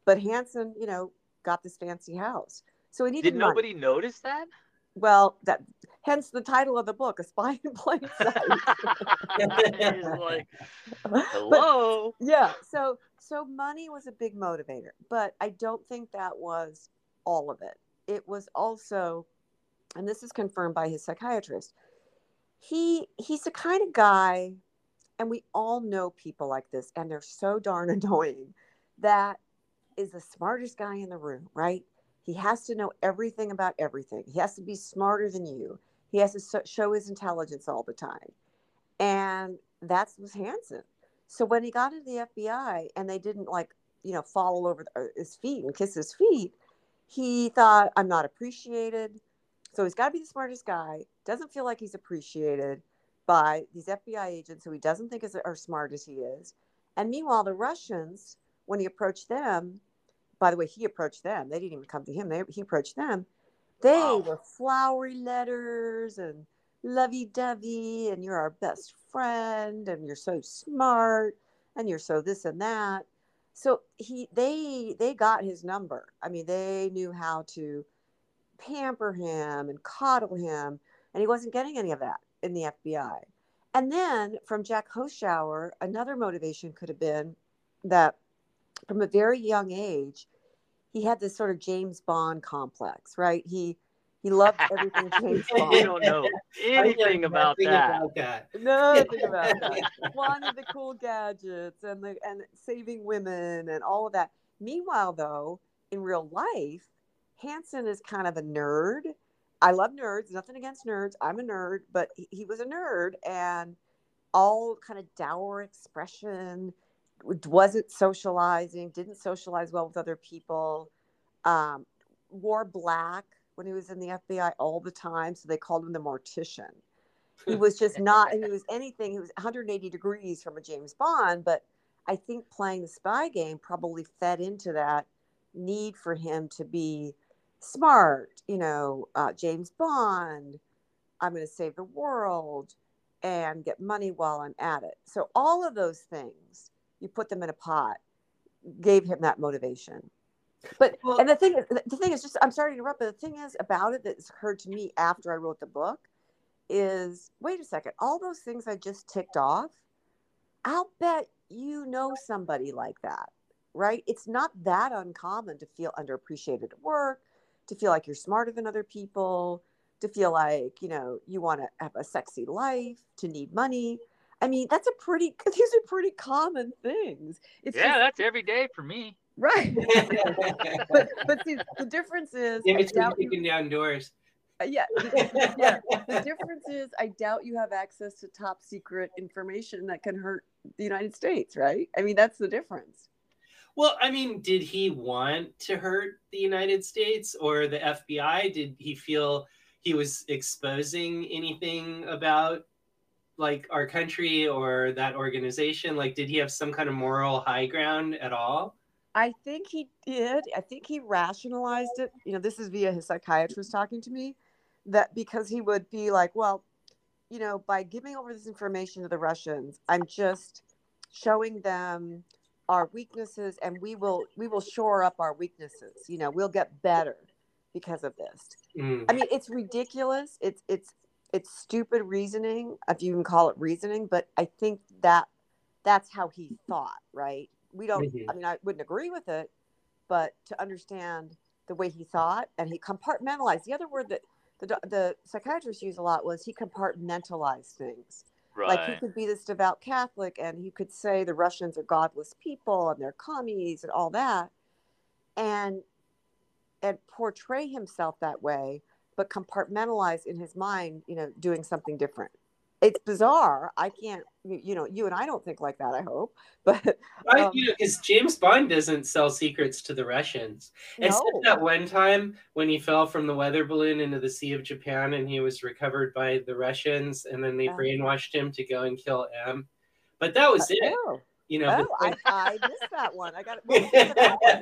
But Hanssen, you know, got this fancy house, so he needed Did money. nobody notice that? Well, that hence the title of the book, "A Spy in Plain Sight." He's like, But- hello. yeah so so money was a big motivator but i don't think that was all of it. It was also and this is confirmed by his psychiatrist he he's the kind of guy and we all know people like this and they're so darn annoying that is the smartest guy in the room right? He has to know everything about everything. He has to be smarter than you. He has to show his intelligence all the time. And that was Hanssen so when he got into the FBI and they didn't like, you know, fall over uh, his feet and kiss his feet, he thought, I'm not appreciated. So he's got to be the smartest guy, doesn't feel like he's appreciated by these FBI agents who he doesn't think is, are smart as he is. And meanwhile, the Russians, when he approached them, by the way, he approached them. They didn't even come to him. They, he approached them. They Wow. were flowery letters and lovey-dovey, and you're our best friend, and you're so smart, and you're so this and that. So he, they, they got his number. I mean, they knew how to pamper him and coddle him, and he wasn't getting any of that in the FBI. And then from Jack Hoschouer, another motivation could have been that from a very young age, he had this sort of James Bond complex, right? He he loved everything James you don't know anything about that. about that. Nothing about that. Wanted the cool gadgets and the and saving women and all of that. Meanwhile, though, in real life, Hanssen is kind of a nerd. I love nerds. Nothing against nerds. I'm a nerd, but he, he was a nerd and all kind of dour expression. Wasn't socializing. Didn't socialize well with other people. Um, wore black when he was in the FBI all the time, so they called him the mortician. He was just not he was anything he was 180 degrees from a james bond but i think playing the spy game probably fed into that need for him to be smart you know uh, james bond i'm going to save the world and get money while i'm at it. So all of those things you put them in a pot gave him that motivation but Well- and the thing is the thing is just i'm sorry to interrupt but the thing is about it that's occurred to me after i wrote the book is wait a second, all those things I just ticked off, I'll bet you know somebody like that, right? It's not that uncommon to feel underappreciated at work, to feel like you're smarter than other people, to feel like, you know, you want to have a sexy life, to need money. I mean, that's a pretty, these are pretty common things. It's Yeah, just, that's every day for me. Right. but, but see, the difference is, In I between kicking down doors. uh, yeah, yeah. The difference is, I doubt you have access to top secret information that can hurt the United States, right? I mean, that's the difference. Well, I mean, did he want to hurt the United States or the FBI? Did he feel he was exposing anything about like our country or that organization? Like, did he have some kind of moral high ground at all? I think he did. I think he rationalized it. You know, this is via his psychiatrist talking to me that because he would be like, well, you know, by giving over this information to the Russians, I'm just showing them our weaknesses and we will we will shore up our weaknesses. You know, we'll get better because of this. Mm. I mean, it's ridiculous. It's it's it's stupid reasoning, if you can call it reasoning, but I think that that's how he thought, right? We don't Mhm. I mean, I wouldn't agree with it, but to understand the way he thought and he compartmentalized. The other word that the the psychiatrist used a lot was he compartmentalized things. Right. Like he could be this devout Catholic and he could say the Russians are godless people and they're commies and all that. And and portray himself that way, but compartmentalize in his mind, you know, doing something different. It's bizarre. I can't, you, know, you and I don't think like that. I hope, but Right, um, you know, because James Bond doesn't sell secrets to the Russians. Except that one time when he fell from the weather balloon into the Sea of Japan and he was recovered by the Russians and then they Oh. brainwashed him to go and kill M. But that was it. Oh, You know, oh I, I missed that one. I got it. what was the other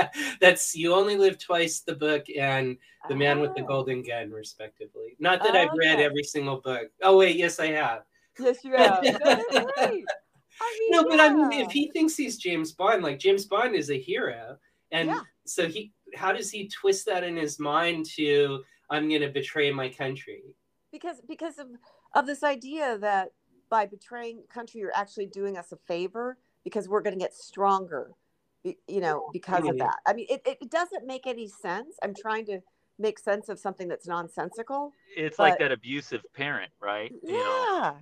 one? that's You Only Live Twice, the book, and The Man with the Oh, Golden Gun, respectively. Not that I've read Okay. every single book. Oh, wait, yes, I have. Yes, you have. Right. I mean, No, but I mean, if he thinks he's James Bond, like James Bond is a hero, and Yeah. so he, how does he twist that in his mind to I'm going to betray my country? because because of of this idea that by betraying country you're actually doing us a favor because we're going to get stronger you know because of Mhm. that i mean it, it doesn't make any sense i'm trying to make sense of something that's nonsensical it's like that abusive parent, right? yeah, You know,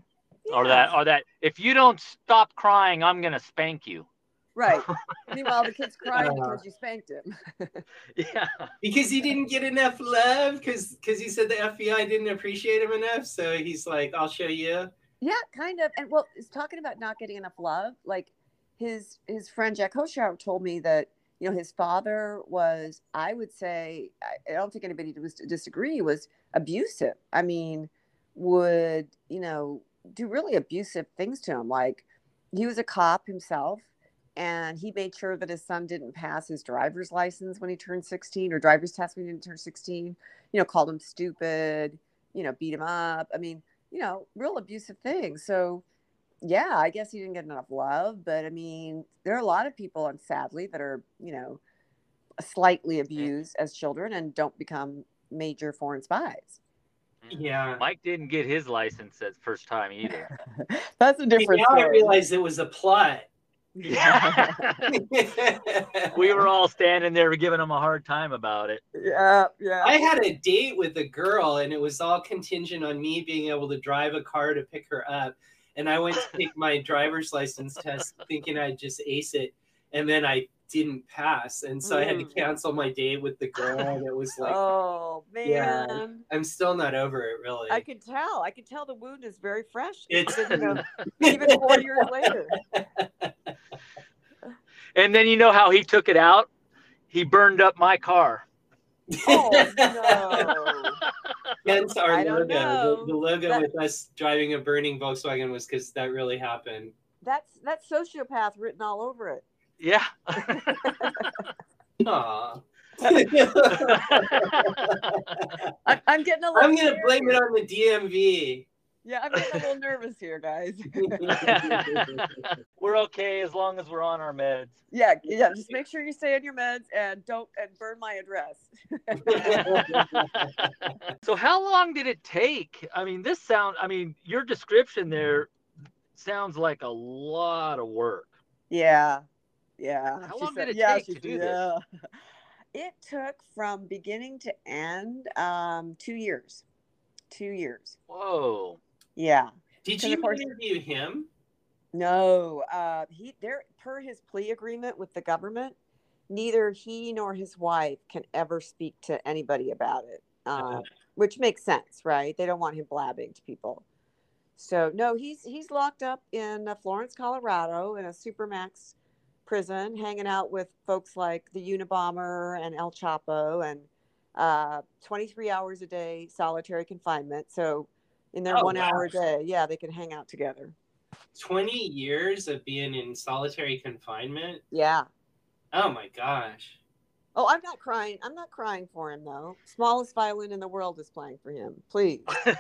yeah. or that, or that. If you don't stop crying, I'm gonna spank you. right meanwhile the kid's crying Uh. because you spanked him Yeah. Because he didn't get enough love, because because he said the FBI didn't appreciate him enough, so he's like, I'll show you. Yeah, kind of. And well, it's talking about not getting enough love. Like his his friend Jack Hoshow told me that you know his father was, I would say, I, I don't think anybody was to disagree, was abusive. I mean, would you know do really abusive things to him. Like he was a cop himself, and he made sure that his son didn't pass his driver's license when he turned sixteen or driver's test when he didn't turn sixteen. You know, called him stupid. You know, beat him up. I mean you know, real abusive things. So, yeah, I guess he didn't get enough love, but I mean, there are a lot of people, and sadly, that are, you know, slightly mm-hmm. abused as children and don't become major foreign spies. Yeah. Mike didn't get his license at first time either. That's a different now I story. realize it was a plot. Yeah. we were all standing there giving him a hard time about it. yeah, yeah. I had a date with a girl, and it was all contingent on me being able to drive a car to pick her up. And I went to take my driver's license test, thinking I'd just ace it, and then I didn't pass, and so I had to Mm. cancel my date with the girl. And it was like oh man, Yeah. I'm still not over it, really. I could tell. I could tell the wound is very fresh. It's- even, you know, even four years later. And then you know how he took it out? He burned up my car. Oh no. Hence our logo. The, the logo That- with us driving a burning Volkswagen was because that really happened. That's that's sociopath written all over it. Yeah. Aw. I'm, I'm getting a little. I'm gonna blame it on the DMV. Yeah, I'm getting a little nervous here, guys. we're okay as long as we're on our meds. yeah, yeah. Just make sure you stay on your meds and don't and burn my address. so how long did it take? I mean, this sound I mean, your description there sounds like a lot of work. Yeah, yeah. How She long said- did it yeah, take she to said- do this? It took from beginning to end um, two years. Two years. Whoa. Yeah. Did you course- interview him? No, uh, he there per his plea agreement with the government, neither he nor his wife can ever speak to anybody about it, uh, which makes sense, right? They don't want him blabbing to people. So no, he's he's locked up in uh, Florence, Colorado, in a supermax prison, hanging out with folks like the Unabomber and El Chapo, and uh, 23 hours a day solitary confinement. So in their Oh, one wow. hour a day, yeah, they can hang out together. 20 years of being in solitary confinement. Yeah. Oh my gosh. Oh, I'm not crying. I'm not crying for him though. Smallest violin in the world is playing for him. Please.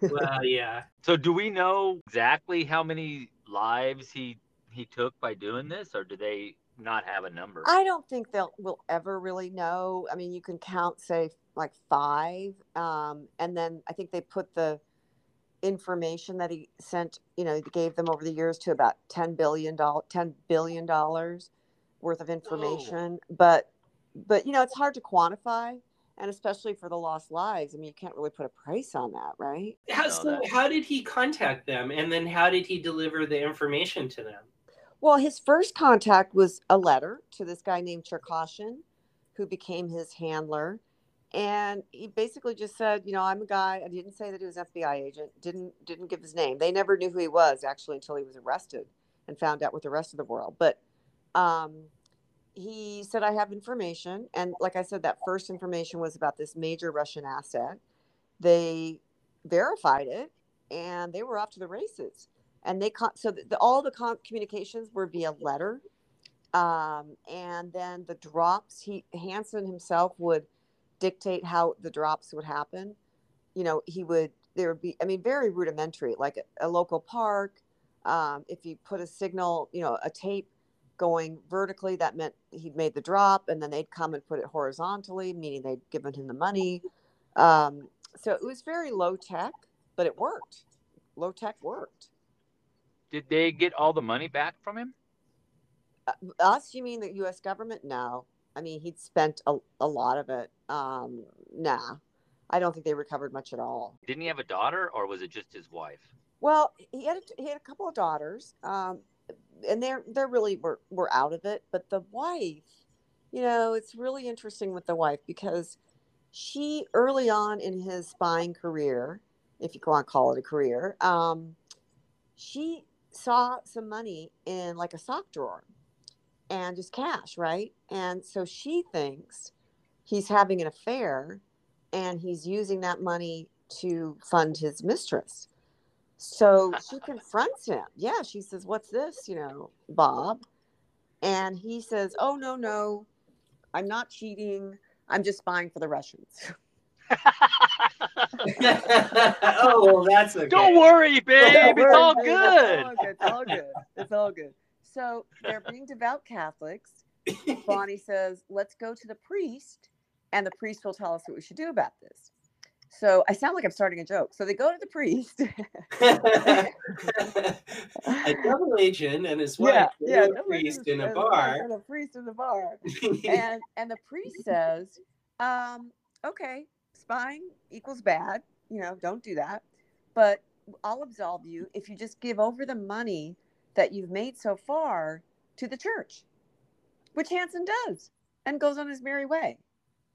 Well, yeah. so do we know exactly how many lives he he took by doing this, or do they not have a number? I don't think they'll will ever really know. I mean, you can count, say, like five, um, and then I think they put the information that he sent. You know, gave them over the years to about ten billion dollars, ten billion dollars worth of information. But, but you know, it's hard to quantify, and especially for the lost lives. I mean, you can't really put a price on that, right? How, so that- how did he contact them? And then how did he deliver the information to them? Well, his first contact was a letter to this guy named Cherkashin, who became his handler. And he basically just said, you know, I'm a guy. I didn't say that he was an FBI agent. Didn't didn't give his name. They never knew who he was actually until he was arrested and found out with the rest of the world. But um, he said, I have information. And like I said, that first information was about this major Russian asset. They verified it, and they were off to the races and they con- so the, all the con- communications were via letter. Um, and then the drops he Hanssen himself would dictate how the drops would happen. You know he would there would be i mean very rudimentary like a, a local park. Um, if you put a signal you know a tape going vertically that meant he'd made the drop and then they'd come and put it horizontally meaning they'd given him the money. Um, so it was very low tech but it worked. Low tech worked Did they get all the money back from him? Uh, us you mean the us government? No. I mean he'd spent a, a lot of it. Um nah. I don't think they recovered much at all. Didn't he have a daughter, or was it just his wife? well he had a, he had a couple of daughters um and they're they're really were, were out of it. But the wife you know it's really interesting with the wife because she early on in his spying career if you want to call it a career um she saw some money in like a sock drawer and just cash, right? And so she thinks he's having an affair and he's using that money to fund his mistress. So she confronts him. Yeah, she says, What's this, you know, Bob? And he says, Oh, no, no, I'm not cheating. I'm just spying for the Russians. oh, well, that's okay. Don't worry, babe. It's all It's good. all good. It's all good. It's all good. So they're being devout Catholics. Bonnie says, let's go to the priest, and the priest will tell us what we should do about this. So I sound like I'm starting a joke. So they go to the priest. a double agent and his wife yeah, yeah. a priest in a bar. And a priest in the bar. and and the priest says, um, okay, spying equals bad. You know, don't do that. But I'll absolve you if you just give over the money that you've made so far to the church, which Hanssen does and goes on his merry way.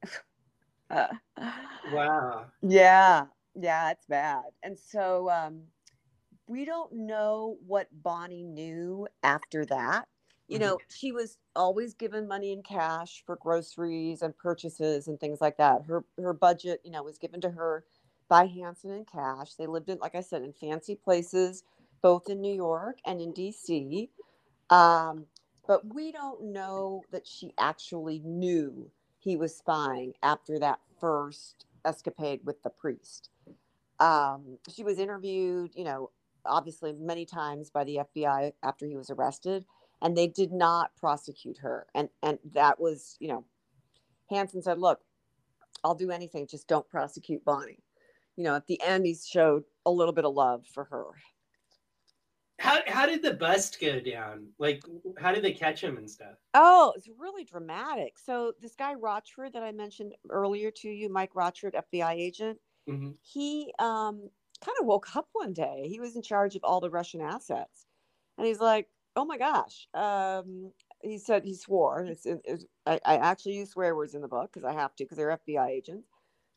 Uh, wow. yeah, yeah, it's bad. And so um, we don't know what Bonnie knew after that. You Mhm. know, she was always given money in cash for groceries and purchases and things like that. Her her budget, you know, was given to her by Hanssen in cash. They lived in, like I said, in fancy places, both in New York and in DC. Um, but we don't know that she actually knew he was spying after that first escapade with the priest. Um, she was interviewed, you know, obviously many times by the FBI after he was arrested, and they did not prosecute her. And and that was, you know, Hanssen said, "Look, I'll do anything, just don't prosecute Bonnie." You know, at the end, he showed a little bit of love for her. How how did the bust go down? Like, how did they catch him and stuff? Oh, it's really dramatic. So this guy Rochford that I mentioned earlier to you, Mike Rochford, FBI agent, Mhm. he um, kind of woke up one day. He was in charge of all the Russian assets, and he's like, "Oh my gosh!" Um, he said he swore. It's, it's, I, I actually use swear words in the book because I have to because they're FBI agents.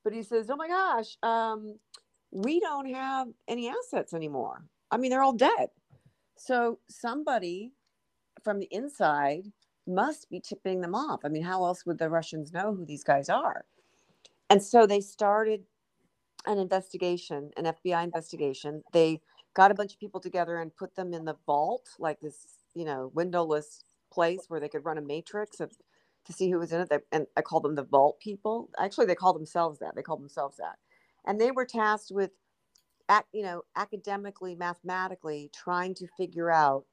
But he says, "Oh my gosh, um, we don't have any assets anymore. I mean, they're all dead." So somebody from the inside must be tipping them off. I mean, how else would the Russians know who these guys are? And so they started an investigation, an FBI investigation. They got a bunch of people together and put them in the vault, like this, you know, windowless place where they could run a matrix of to see who was in it. They, and I call them the vault people. Actually, they call themselves that. They call themselves that. And they were tasked with, you know, academically, mathematically trying to figure out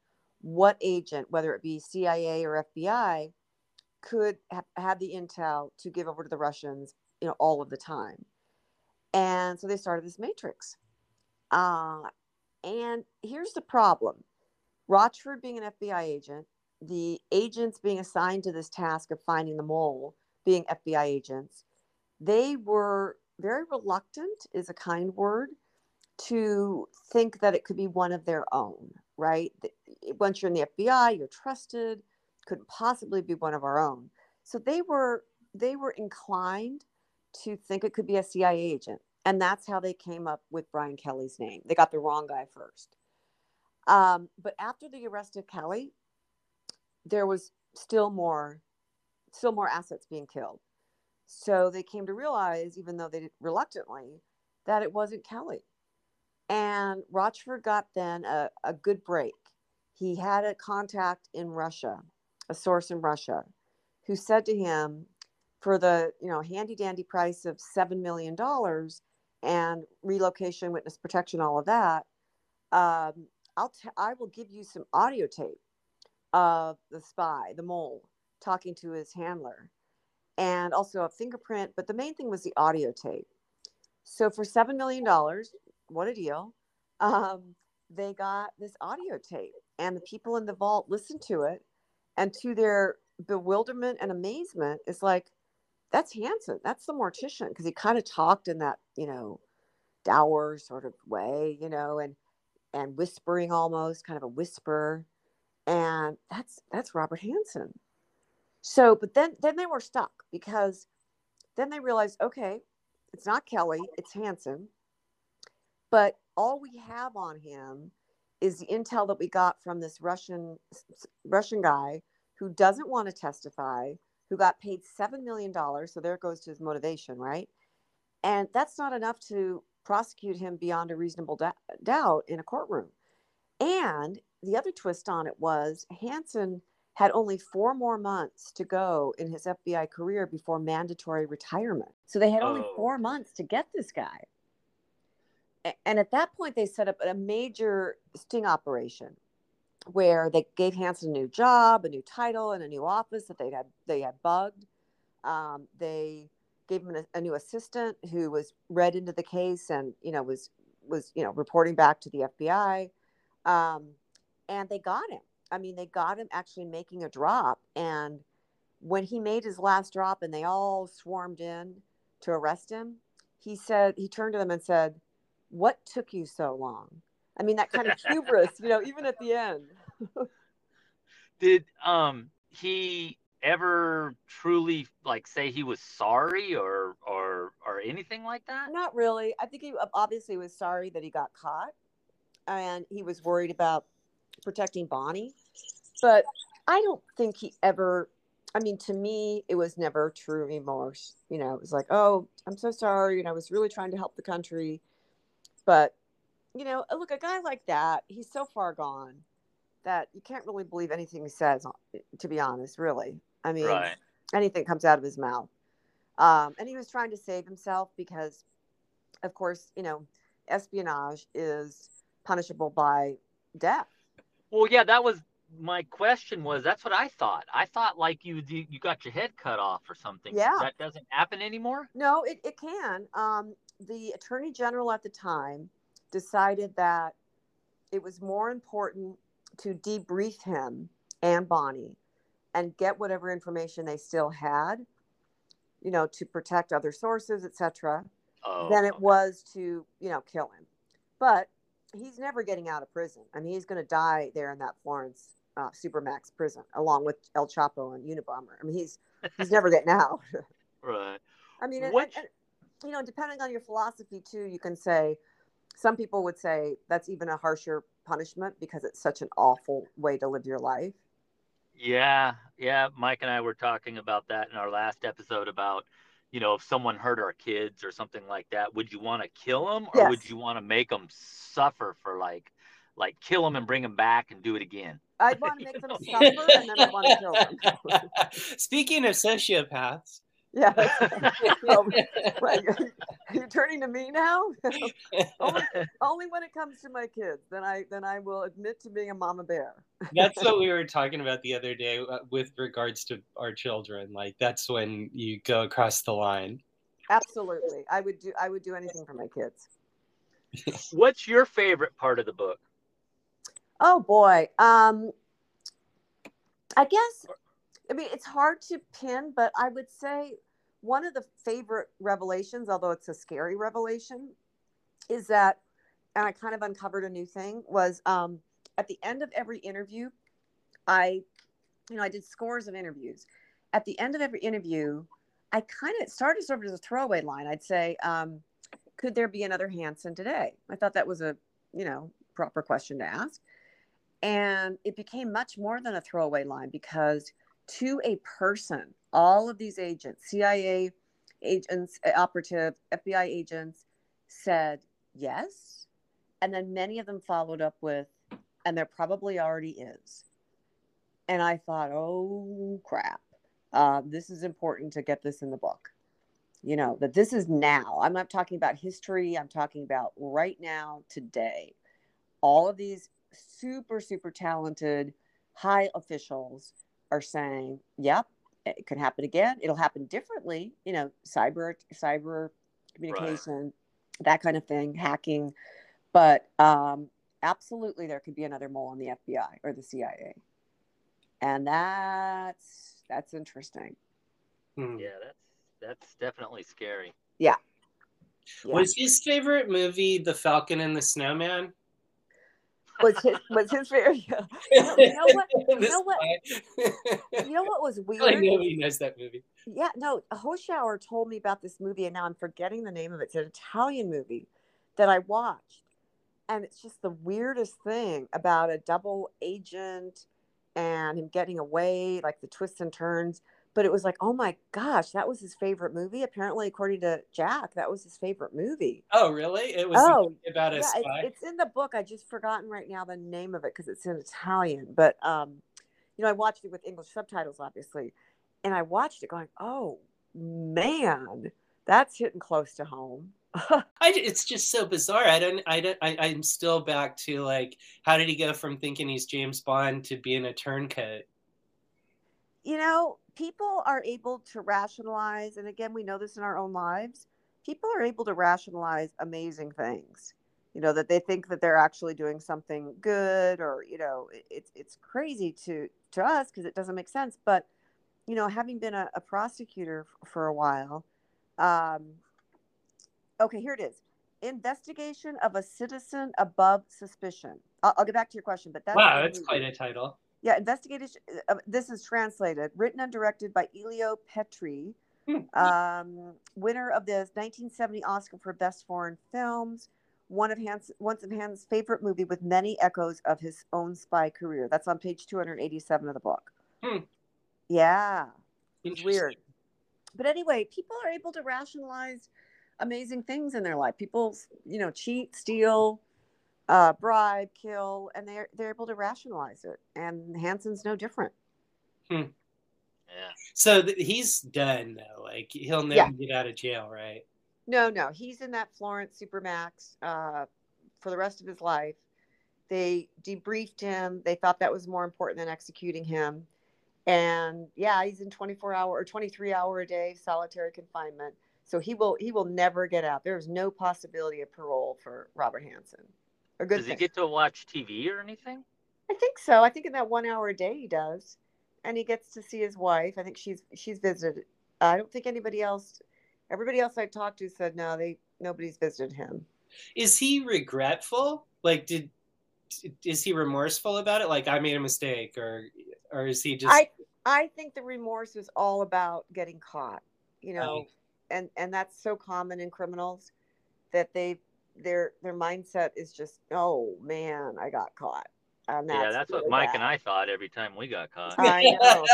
what agent, whether it be CIA or FBI, could have had the intel to give over to the Russians, you know, all of the time. And so they started this matrix. Uh, and here's the problem Rochford being an FBI agent, the agents being assigned to this task of finding the mole being FBI agents, they were very reluctant, is a kind word, to think that it could be one of their own, right? Once you're in the FBI, you're trusted, couldn't possibly be one of our own. So they were they were inclined to think it could be a CIA agent. And that's how they came up with Brian Kelley's name. They got the wrong guy first. Um, but after the arrest of Kelley, there was still more, still more assets being killed. So they came to realize, even though they did reluctantly, that it wasn't Kelly. And Rochford got then a, a good break. He had a contact in Russia, a source in Russia, who said to him, for the you know handy dandy price of seven million dollars and relocation, witness protection, all of that, um, I'll t- I will give you some audio tape of the spy, the mole, talking to his handler, and also a fingerprint. But the main thing was the audio tape. So for seven million dollars, what a deal! Um, they got this audio tape, and the people in the vault listened to it, and to their bewilderment and amazement, it's like, that's Hanssen. That's the mortician because he kind of talked in that, you know, dour sort of way, you know, and and whispering almost, kind of a whisper. And that's that's Robert Hanssen. So, but then then they were stuck because then they realized, okay, it's not Kelley, it's Hanssen. But all we have on him is the intel that we got from this Russian Russian guy who doesn't want to testify, who got paid $7 million. So there goes to his motivation, right? And that's not enough to prosecute him beyond a reasonable doubt in a courtroom. And the other twist on it was Hanssen had only four more months to go in his FBI career before mandatory retirement. So they had only oh. four months to get this guy. And at that point, they set up a major sting operation where they gave Hanssen a new job, a new title, and a new office that they had they had bugged. Um, they gave him a, a, new assistant who was read into the case and you know was was you know reporting back to the FBI, um, and they got him. I mean, they got him actually making a drop, and when he made his last drop, and they all swarmed in to arrest him, he said he turned to them and said, "What took you so long?" I mean, that kind of hubris, you know, even at the end. Did um he ever truly like say he was sorry or or or anything like that? Not really. I think he obviously was sorry that he got caught, and he was worried about protecting Bonnie. But I don't think he ever. I mean, to me, it was never true remorse. You know, it was like, oh, I'm so sorry, and I was really trying to help the country, but you know, look, a guy like that, he's so far gone that you can't really believe anything he says, to be honest, really. I mean, right. anything comes out of his mouth. Um, and he was trying to save himself because, of course, you know, espionage is punishable by death. Well, yeah, that was my question. Was that's what I thought? I thought like you you got your head cut off or something. Yeah, that doesn't happen anymore. No, it, it can. Um, the attorney general at the time decided that it was more important to debrief him and Bonnie and get whatever information they still had, you know, to protect other sources, etc., oh, than it was to, you know, kill him. But he's never getting out of prison. I mean, he's going to die there in that Florence uh, Supermax prison, along with El Chapo and Unabomber. I mean, he's he's never getting out. right. I mean, and, and, and, you know, depending on your philosophy too, you can say, some people would say that's even a harsher punishment because it's such an awful way to live your life. Yeah, yeah. Mike and I were talking about that in our last episode about, you know, if someone hurt our kids or something like that, would you want to kill them or Yes. would you want to make them suffer for like, like kill them and bring them back and do it again? I'd want to make them suffer and then I'd want to kill them. Speaking of sociopaths, yeah. Right. You're turning to me now? only, only when it comes to my kids, then I then I will admit to being a mama bear. that's what we were talking about the other day uh, with regards to our children. Like that's when you go across the line. Absolutely. I would do I would do anything for my kids. What's your favorite part of the book? Oh boy. Um I guess I mean it's hard to pin, but I would say one of the favorite revelations, although it's a scary revelation, is that and I kind of uncovered a new thing was um at the end of every interview, I you know, I did scores of interviews. At the end of every interview, I kind of started sort of as a throwaway line. I'd say, um, could there be another Hanssen today? I thought that was a, you know, proper question to ask. And it became much more than a throwaway line because to a person, all of these agents, CIA agents, uh, operative, FBI agents said yes. And then many of them followed up with, and there probably already is. And I thought, oh crap, uh, this is important to get this in the book. You know, that this is now. I'm not talking about history, I'm talking about right now, today. All of these super, super talented high officials are saying, yep, it could happen again. It'll happen differently, you know, cyber, cyber communication, that kind of thing, hacking. But um, absolutely, there could be another mole on the FBI or the CIA, and that's that's interesting. Hmm. Yeah, that's that's definitely scary. Yeah. Was his favorite movie The Falcon and the Snowman? Was his was his very? You know, you know what? You know what? You know what was weird? I know he knows that movie. Yeah, no. Hoschouer told me about this movie, and now I'm forgetting the name of it. It's an Italian movie that I watched, and it's just the weirdest thing about a double agent and him getting away, like the twists and turns. But it was like, oh my gosh, that was his favorite movie. Apparently, according to Jack, that was his favorite movie. Oh, really? It was Oh, about a yeah, spy. it's, it's in the book. I just forgotten right now the name of it because it's in Italian. But um, you know, I watched it with English subtitles, obviously, and I watched it going, "Oh man, that's hitting close to home." I, it's just so bizarre. I don't. I don't. I, I'm still back to like, how did he go from thinking he's James Bond to being a turncoat? You know, people are able to rationalize, and again, we know this in our own lives. People are able to rationalize amazing things. You know that they think that they're actually doing something good, or you know, it's it's crazy to to us because it doesn't make sense. But you know, having been a, a prosecutor f- for a while, um, okay, here it is: investigation of a citizen above suspicion. I'll, I'll get back to your question, but that's wow, that's quite a title. Yeah, investigation. Uh, this is translated, written and directed by Elio Petri, Hmm. um, winner of the 1970 Oscar for Best Foreign Films. One of Hans, once of Hans' favorite movie with many echoes of his own spy career. That's on page 287 of the book. Hmm. Yeah, it's weird. But anyway, people are able to rationalize amazing things in their life. People, you know, cheat, steal, uh, bribe, kill, and they're they're able to rationalize it. And Hanssen's no different. Yeah. So th- he's done though. Like he'll never Yeah. get out of jail, right? No, no, he's in that Florence Supermax uh, for the rest of his life. They debriefed him. They thought that was more important than executing him. And yeah, he's in 24 hour or 23 hour a day solitary confinement. So he will he will never get out. There is no possibility of parole for Robert Hanssen. A good Does he get to watch TV or anything? I think so. I think in that one hour a day he does, and he gets to see his wife. I think she's she's visited. I don't think anybody else. Everybody else I talked to said no. They nobody's visited him. Is he regretful? Like, did is he remorseful about it? Like, I made a mistake, or or is he just? I I think the remorse is all about getting caught. You know, Oh. and and that's so common in criminals that they their their mindset is just oh man I got caught. And yeah, that's what Mike bad. and I thought every time we got caught. I know.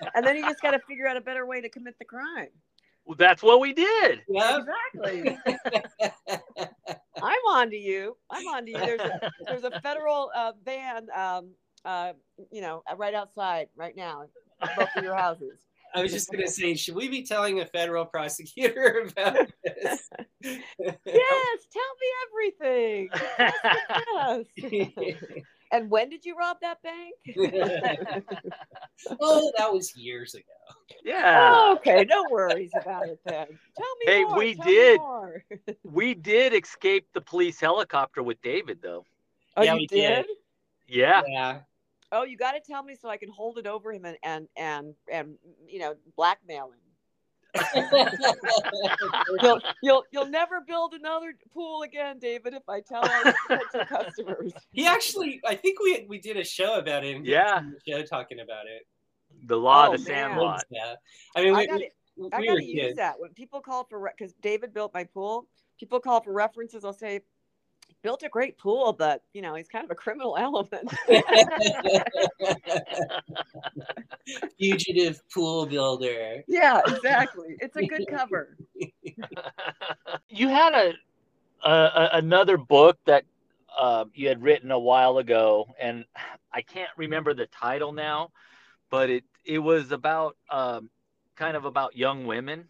and then you just got to figure out a better way to commit the crime. Well, that's what we did. Yeah, Exactly. I'm on to you. I'm on to you. There's a, there's a federal uh, van, um, uh, you know, right outside right now, both of your houses. I was just gonna say, should we be telling a federal prosecutor about this? Yes, tell me everything. Yes. and when did you rob that bank? oh, that was years ago. yeah. Oh, okay, no worries about it then. Tell me Hey, more. we tell did. more. We did escape the police helicopter with David, though. Oh, Yeah, you we did? did. Yeah. Yeah. Oh, you got to tell me so I can hold it over him and and and and you know blackmail him. You'll you'll you'll never build another pool again, David. If I tell our customers. he actually, I think we we did a show about it. and he Yeah. the show talking about it. The law Oh, of the man. Sandlot. Yeah. I mean, we, I got we, it. we I got to use kids. that when people call for because David built my pool. People call for references. I'll say, built a great pool, but you know he's kind of a criminal element. Fugitive pool builder. yeah, exactly. It's a good cover. you had a, a, a another book that uh, you had written a while ago, and I can't remember the title now, but it it was about um, kind of about young women.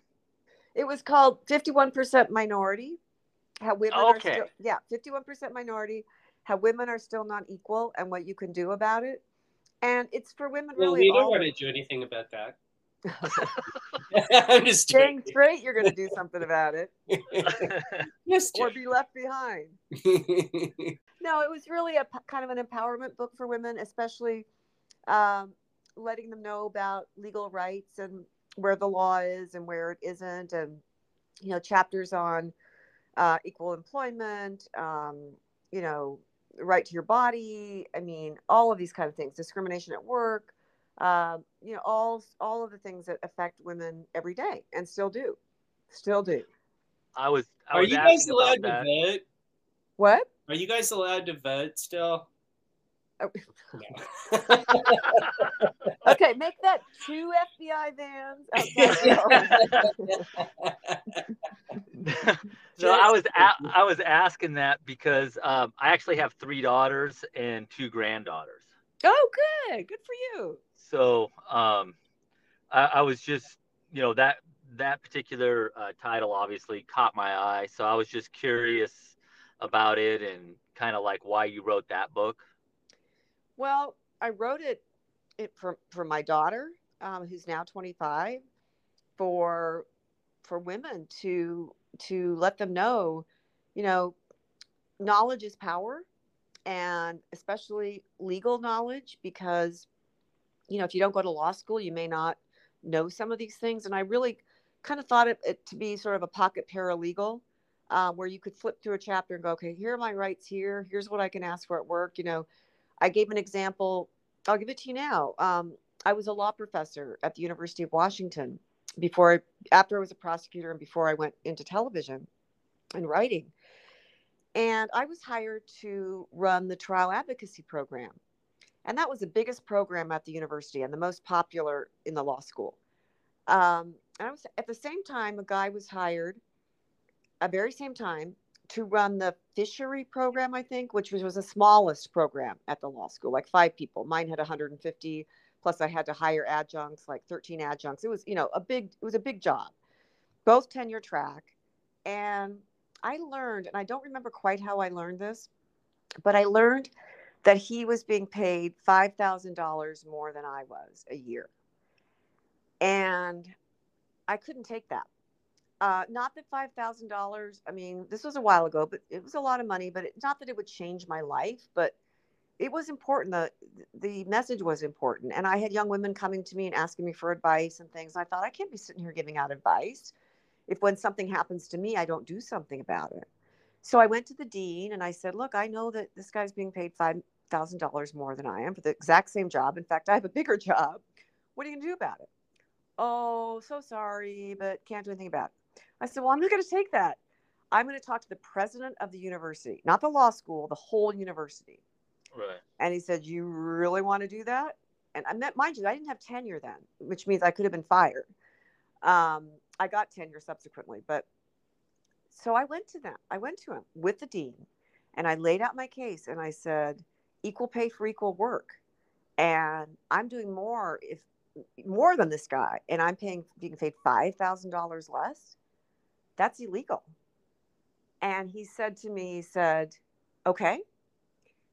It was called 51% minority. How women Okay. are still, yeah, 51% minority, how women are still not equal and what you can do about it. And it's for women Well, really. we don't want to do anything about that. I'm just Dang joking. straight, you're going to do something about it yes, or be left behind. No, it was really a kind of an empowerment book for women, especially um, letting them know about legal rights and where the law is and where it isn't, and you know, chapters on uh, equal employment, um, you know, right to your body. I mean, all of these kind of things, discrimination at work. Um, you know, all all of the things that affect women every day and still do, still do. I was I Are was you guys allowed to that. vote? What? Are you guys allowed to vote still? Oh. No. Okay, make that two FBI vans. outside the home. so I was a- I was asking that because um, I actually have three daughters and two granddaughters. Oh, good. Good for you. So um, I, I was just you know that that particular uh, title obviously caught my eye, so I was just curious about it and kind of like why you wrote that book. Well, I wrote it, it for for my daughter, um, who's now 25, for for women to to let them know, you know, knowledge is power, and especially legal knowledge, because you know if you don't go to law school, you may not know some of these things. And I really kind of thought it, it to be sort of a pocket paralegal. Uh, where you could flip through a chapter and go, okay, here are my rights here. Here's what I can ask for at work. You know, I gave an example. I'll give it to you now. Um, I was a law professor at the University of Washington before, I, after I was a prosecutor, and before I went into television and writing. And I was hired to run the trial advocacy program, and that was the biggest program at the university and the most popular in the law school. Um, and I was at the same time, a guy was hired, at very same time, to run the fishery program, I think, which was, was the smallest program at the law school, like five people. Mine had 150, plus I had to hire adjuncts, like 13 adjuncts. It was, you know, a big, it was a big job, both tenure track. And I learned, and I don't remember quite how I learned this, but I learned that he was being paid $5,000 more than I was a year. And I couldn't take that. Uh, not that five thousand dollars. I mean, this was a while ago, but it was a lot of money. But it, not that it would change my life, but it was important. the The message was important, and I had young women coming to me and asking me for advice and things. I thought I can't be sitting here giving out advice if when something happens to me, I don't do something about it. So I went to the dean and I said, "Look, I know that this guy's being paid five thousand dollars more than I am for the exact same job. In fact, I have a bigger job. What are you going to do about it?" Oh, so sorry, but can't do anything about it. I said, Well, I'm not going to take that. I'm going to talk to the president of the university, not the law school, the whole university. Right. And he said, You really want to do that? And I met, mind you, I didn't have tenure then, which means I could have been fired. Um, I got tenure subsequently, but so I went to them. I went to him with the dean and I laid out my case and I said, equal pay for equal work. And I'm doing more if more than this guy and I'm paying being paid five thousand dollars less. That's illegal. And he said to me, he said, Okay,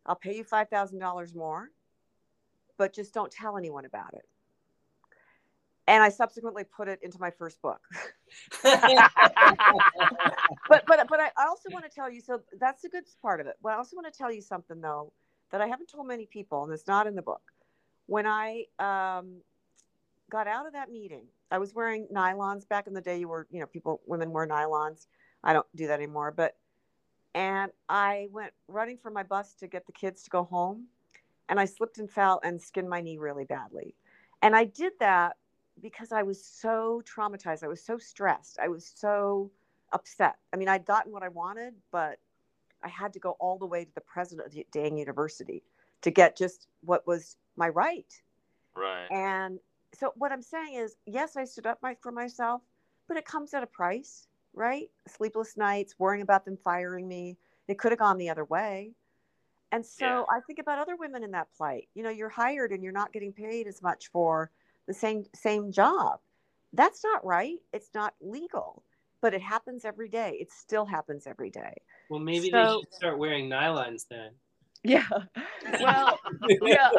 I'll pay you five thousand dollars more, but just don't tell anyone about it. And I subsequently put it into my first book. but but but I also want to tell you. So that's the good part of it. But I also want to tell you something though that I haven't told many people, and it's not in the book. When I um, got out of that meeting, I was wearing nylons back in the day. You were, you know, people, women wear nylons. I don't do that anymore. But and I went running for my bus to get the kids to go home, and I slipped and fell and skinned my knee really badly. And I did that because I was so traumatized. I was so stressed. I was so upset. I mean, I'd gotten what I wanted, but I had to go all the way to the president of Dane University to get just what was my right. Right. And so what I'm saying is, yes, I stood up my, for myself, but it comes at a price, right? Sleepless nights, worrying about them firing me. It could have gone the other way. And so Yeah. I think about other women in that plight. You know, you're hired and you're not getting paid as much for the same same job. That's not right. It's not legal, but it happens every day. It still happens every day. well, maybe So- they should start wearing nylons then. Yeah. Well, yeah,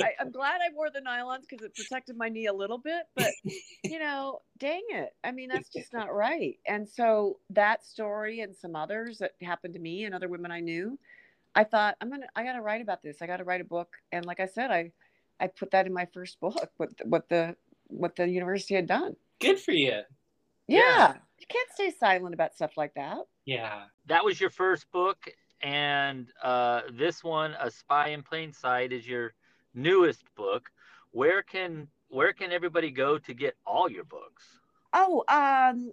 I, I'm glad I wore the nylons because it protected my knee a little bit. But you know, dang it! I mean, that's just not right. And so that story and some others that happened to me and other women I knew, I thought I'm gonna, I got to write about this. I got to write a book. And like I said, I, I put that in my first book. What what the what the university had done. Good for you. Yeah. Yeah. You can't stay silent about stuff like that. Yeah. That was your first book, and uh, this one, A Spy in Plain Sight, is your newest book. Where can where can everybody go to get all your books? Oh, um,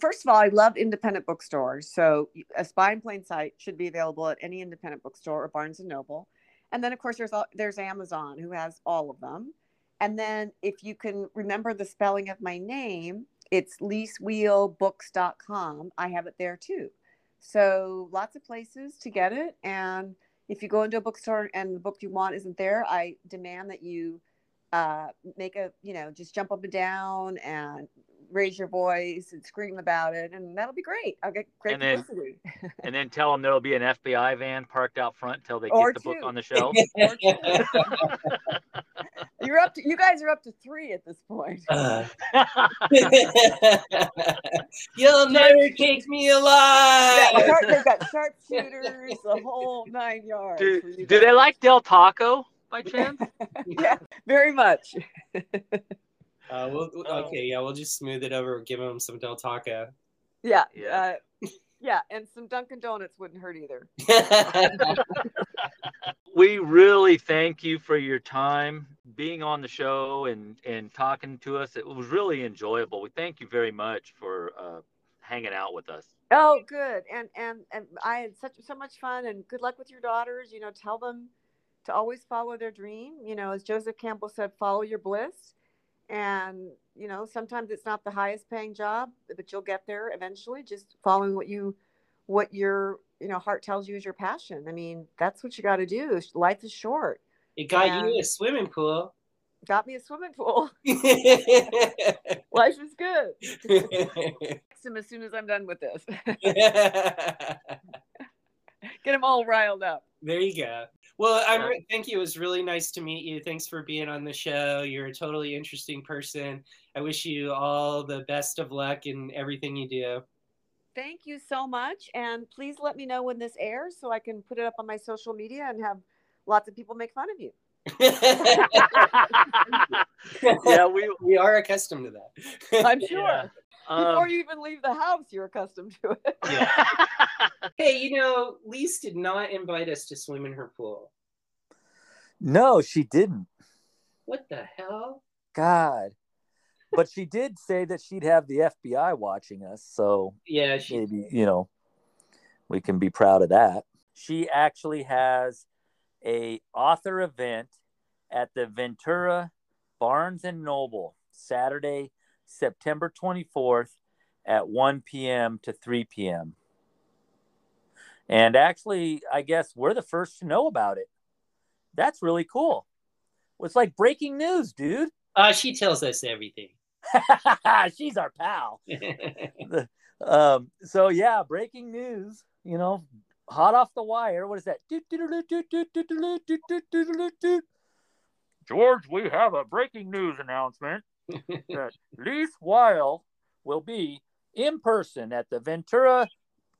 first of all, I love independent bookstores. So, A Spy in Plain Sight should be available at any independent bookstore or Barnes and Noble. And then, of course, there's there's Amazon, who has all of them. And then, if you can remember the spelling of my name, it's lizwiehlbooks.com. I have it there too. So, lots of places to get it. And if you go into a bookstore and the book you want isn't there, I demand that you uh, make a, you know, just jump up and down and raise your voice and scream about it. And that'll be great. I'll get great And then- publicity. And then tell them there'll be an FBI van parked out front until they Or get the book on the shelf. You're up to, you guys are up to three at this point. Uh. You'll never take me Yeah, alive. sharp- they've got sharpshooters, the whole nine yards. do, do they like Del Taco by chance? yeah, very much. Uh, we'll, Oh. okay, yeah, we'll just smooth it over. Give him some Del Taco. Yeah, Yeah. Uh, yeah, and some Dunkin' Donuts wouldn't hurt either. we really thank you for your time being on the show and and talking to us it was really enjoyable we thank you very much for uh, hanging out with us Oh, good. And and and I had such so much fun. And good luck with your daughters. You know, tell them to always follow their dream. You know, as Joseph Campbell said, follow your bliss. And you know, sometimes it's not the highest paying job, but you'll get there eventually. Just following what you, what your you know heart tells you is your passion. I mean, that's what you got to do. Life is short. it got Yeah. you a swimming pool. Got me a swimming pool. Life is good. Text him as soon as I'm done with this. Get him all riled up. There you go. Well, I'm re- thank you. It was really nice to meet you. Thanks for being on the show. You're a totally interesting person. I wish you all the best of luck in everything you do. Thank you so much. And please let me know when this airs so I can put it up on my social media and have lots of people make fun of you. yeah we we are accustomed to that. I'm sure. Yeah. Before um, you even leave the house, you're accustomed to it. Yeah. hey, you know, Liz did not invite us to swim in her pool. No, she didn't. What the hell? God. But she did say that she'd have the FBI watching us, so Yeah, she. maybe, you know, we can be proud of that. She actually has a author event at the Ventura Barnes and Noble Saturday, September 24th at 1 p.m. to 3 p.m. And actually, I guess we're the first to know about it. That's really cool. It's like breaking news, dude. Uh, she tells us everything. She's our pal. um, so yeah, breaking news. You know, hot off the wire. What is that? George, we have a breaking news announcement that Liz Wiehl will be in person at the Ventura,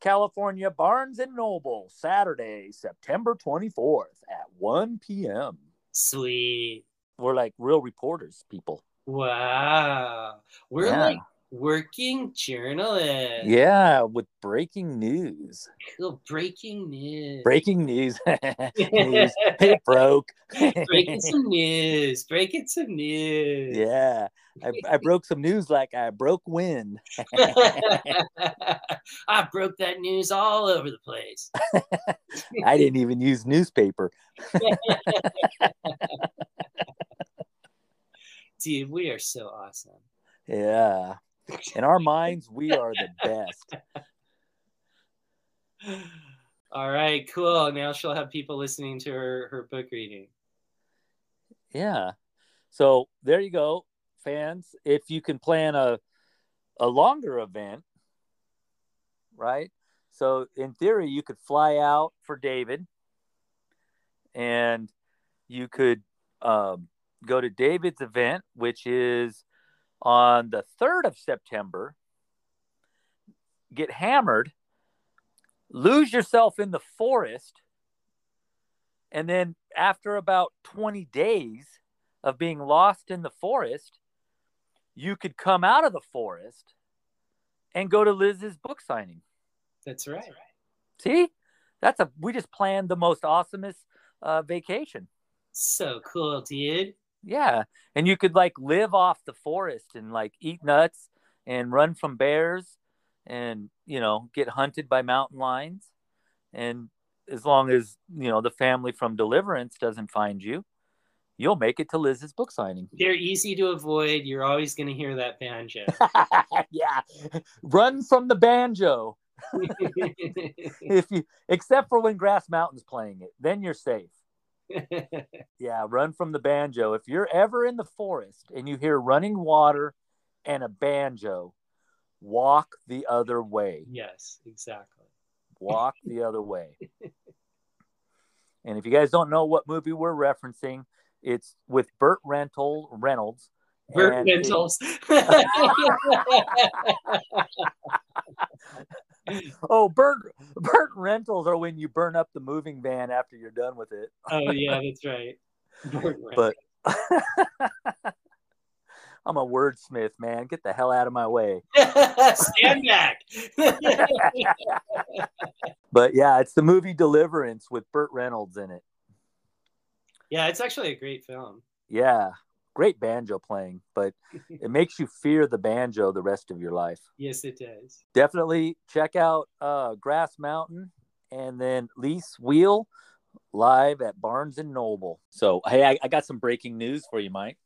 California Barnes and Noble Saturday, September 24th at 1 p.m. Sweet. We're like real reporters, people. Wow. We're Yeah. like working journalist. Yeah, with breaking news. Breaking news. Breaking news. news. It broke. Breaking some news. Breaking some news. yeah, I, I broke some news like I broke wind. I broke that news all over the place. I didn't even use newspaper. Dude, we are so awesome. Yeah. In our minds, we are the best. All right, cool. Now she'll have people listening to her, her book reading. Yeah. So there you go, fans. If you can plan a a longer event, right? So in theory, you could fly out for David, and you could um, go to David's event, which is on the third of September. Get hammered, lose yourself in the forest, and then after about 20 days of being lost in the forest, you could come out of the forest and go to Liz's book signing. That's right. See? That's a we just planned the most awesomest uh, vacation. So cool, dude. Yeah. And you could like live off the forest and like eat nuts and run from bears and, you know, get hunted by mountain lions. And as long as, you know, the family from Deliverance doesn't find you, you'll make it to Liz's book signing. They're easy to avoid. You're always going to hear that banjo. yeah. Run from the banjo. If you except for when Grass Mountain's playing it, then you're safe. Yeah, run from the banjo. If you're ever in the forest and you hear running water and a banjo, walk the other way. yes, exactly. Walk the other way. And if you guys don't know what movie we're referencing, it's with Burt Rental Reynolds. Burt it- Rentals. oh, Burt Burt Rentals are when you burn up the moving van after you're done with it. oh yeah, that's right. But I'm a wordsmith, man. Get the hell out of my way. Stand back. But yeah, it's the movie Deliverance with Burt Reynolds in it. yeah, it's actually a great film. Yeah, great banjo playing, but it makes you fear the banjo the rest of your life. Yes, it does. Definitely check out uh, Grass Mountain and then Liz Wiehl live at Barnes and Noble. So, hey, I, I got some breaking news for you, Mike.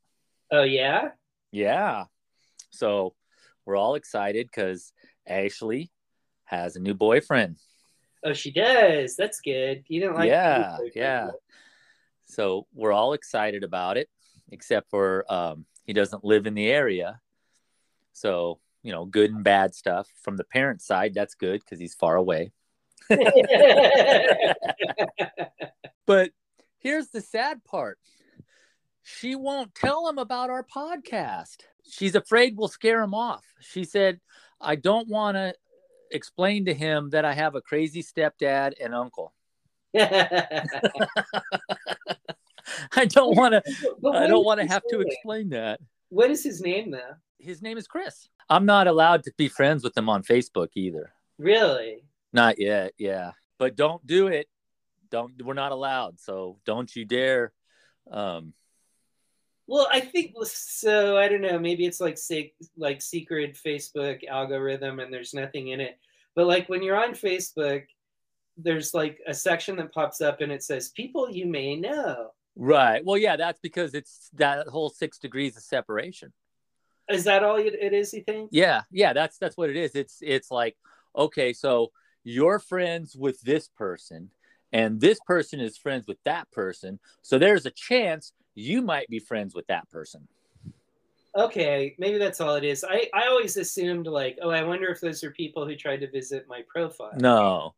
Oh yeah. Yeah. So we're all excited because Ashley has a new boyfriend. Oh, she does. That's good. You don't like? yeah, yeah. So we're all excited about it, except for um, he doesn't live in the area. So you know, good and bad stuff from the parent side. That's good because he's far away. But here's the sad part. She won't tell him about our podcast. She's afraid we'll scare him off. She said, I don't want to explain to him that I have a crazy stepdad and uncle. I don't want to I don't want to have to explain that. What is his name though? His name is Chris. I'm not allowed to be friends with him on Facebook either. Really? Not yet, yeah. But don't do it. Don't we're not allowed. So don't you dare um Well, I think so. I don't know. Maybe it's like say, like secret Facebook algorithm, and there's nothing in it. But like when you're on Facebook, there's like a section that pops up and it says people you may know. Right. Well, yeah, that's because it's that whole six degrees of separation. Is that all it is? You think? Yeah, yeah, that's that's what it is. It's it's like okay, so you're friends with this person, and this person is friends with that person. So there's a chance you might be friends with that person. Okay, maybe that's all it is. I I always assumed like, oh, I wonder if those are people who tried to visit my profile. No,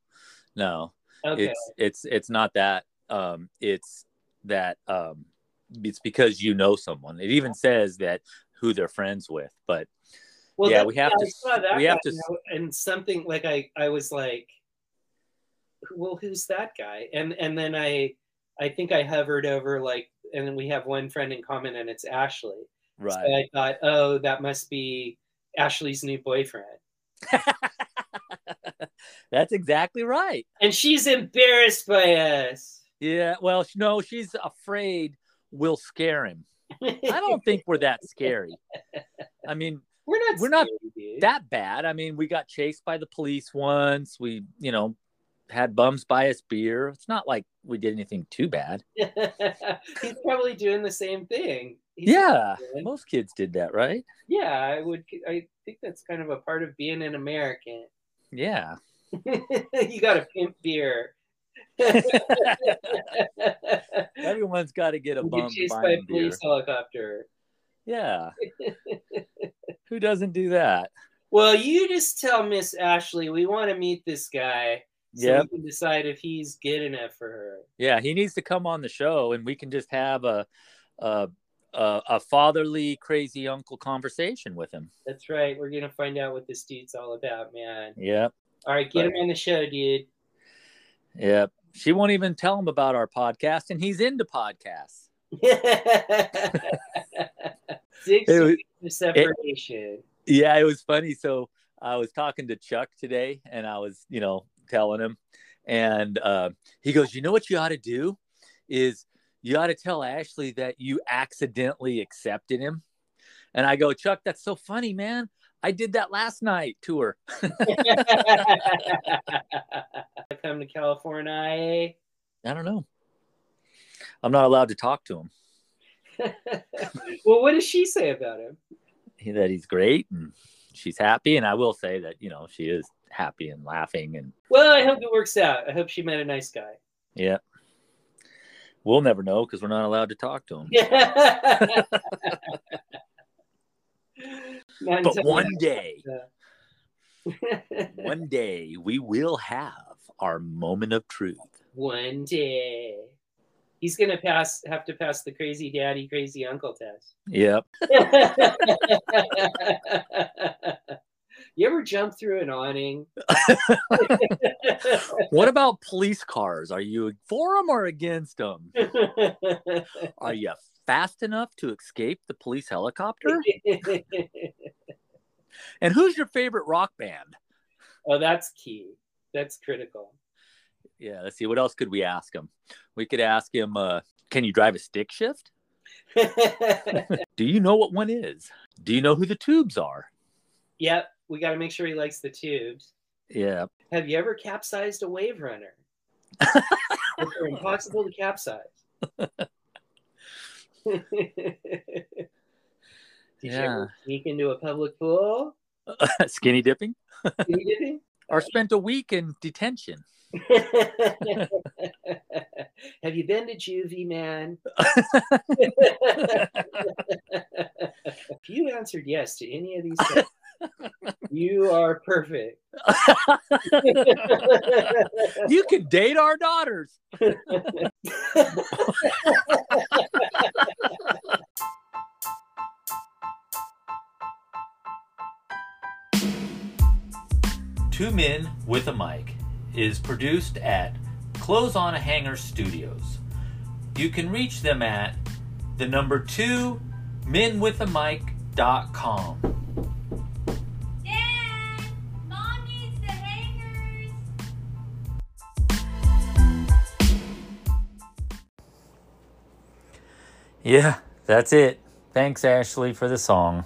no, Okay. it's it's it's not that. Um, it's that um, it's because you know someone. It even says that who they're friends with, but Well, Yeah, that- we have I to- we have to- know, and something like I, I was like, well, who's that guy? And and then I, I think I hovered over like, and then we have one friend in common, and it's Ashley. right. So I thought, oh, that must be Ashley's new boyfriend, That's exactly right. and she's embarrassed by us. Yeah. Well, no, she's afraid we'll scare him. I don't think we're that scary. I mean, we're not. we're not dude. that bad. I mean, we got chased by the police once. We, you know, had bums buy us beer. It's not like we did anything too bad. He's probably doing the same thing. He's Yeah. Most kids did that, right? Yeah, I would. I think that's kind of a part of being an American. Yeah. you got to pimp beer. Everyone's got to get a bum chased by a beer. police helicopter. Yeah. Who doesn't do that? Well, you just tell Miss Ashley we want to meet this guy, so Yep. we can decide if he's good enough for her. Yeah, he needs to come on the show, and we can just have a a a, a fatherly, crazy uncle conversation with him. That's right. We're gonna find out what this dude's all about, man. Yep, All right, get Right. him on the show, dude. yep. She won't even tell him about our podcast, and he's into podcasts. Six It was- degrees of separation. Yeah, it was funny. So I was talking to Chuck today, and I was, you know, telling him, and uh, he goes, "You know what you ought to do is you ought to tell Ashley that you accidentally accepted him." And I go, Chuck, that's so funny, man. I did that last night to her. Come to California. eh? I don't know. I'm not allowed to talk to him. well, what does she say about him? That he's great and she's happy, and I will say that you know she is happy and laughing, and Well, I hope it works out. I hope she met a nice guy. yeah. We'll never know because we're not allowed to talk to him. Not But one day, one day, we will have our moment of truth. one day. He's gonna pass have to pass the crazy daddy, crazy uncle test. Yep. you ever jump through an awning? What about police cars? Are you for them or against them? Are you fast enough to escape the police helicopter? And who's your favorite rock band? oh, that's key. That's critical. Yeah, let's see. What else could we ask him? We could ask him, uh, can you drive a stick shift? Do you know what one is? Do you know who the tubes are? yep, we got to make sure he likes the tubes. Yeah. Have you ever capsized a wave runner? They're impossible to capsize. Did you Yeah. ever sneak into a public pool? Skinny dipping? Skinny dipping? Or spent a week in detention? Have you been to juvie, man? if you answered yes to any of these questions, you are perfect. You could date our daughters. Two Men with a Mic is produced at Close on a Hanger Studios. You can reach them at the number two menwithamic.com. Yeah, that's it. Thanks, Ashley, for the song.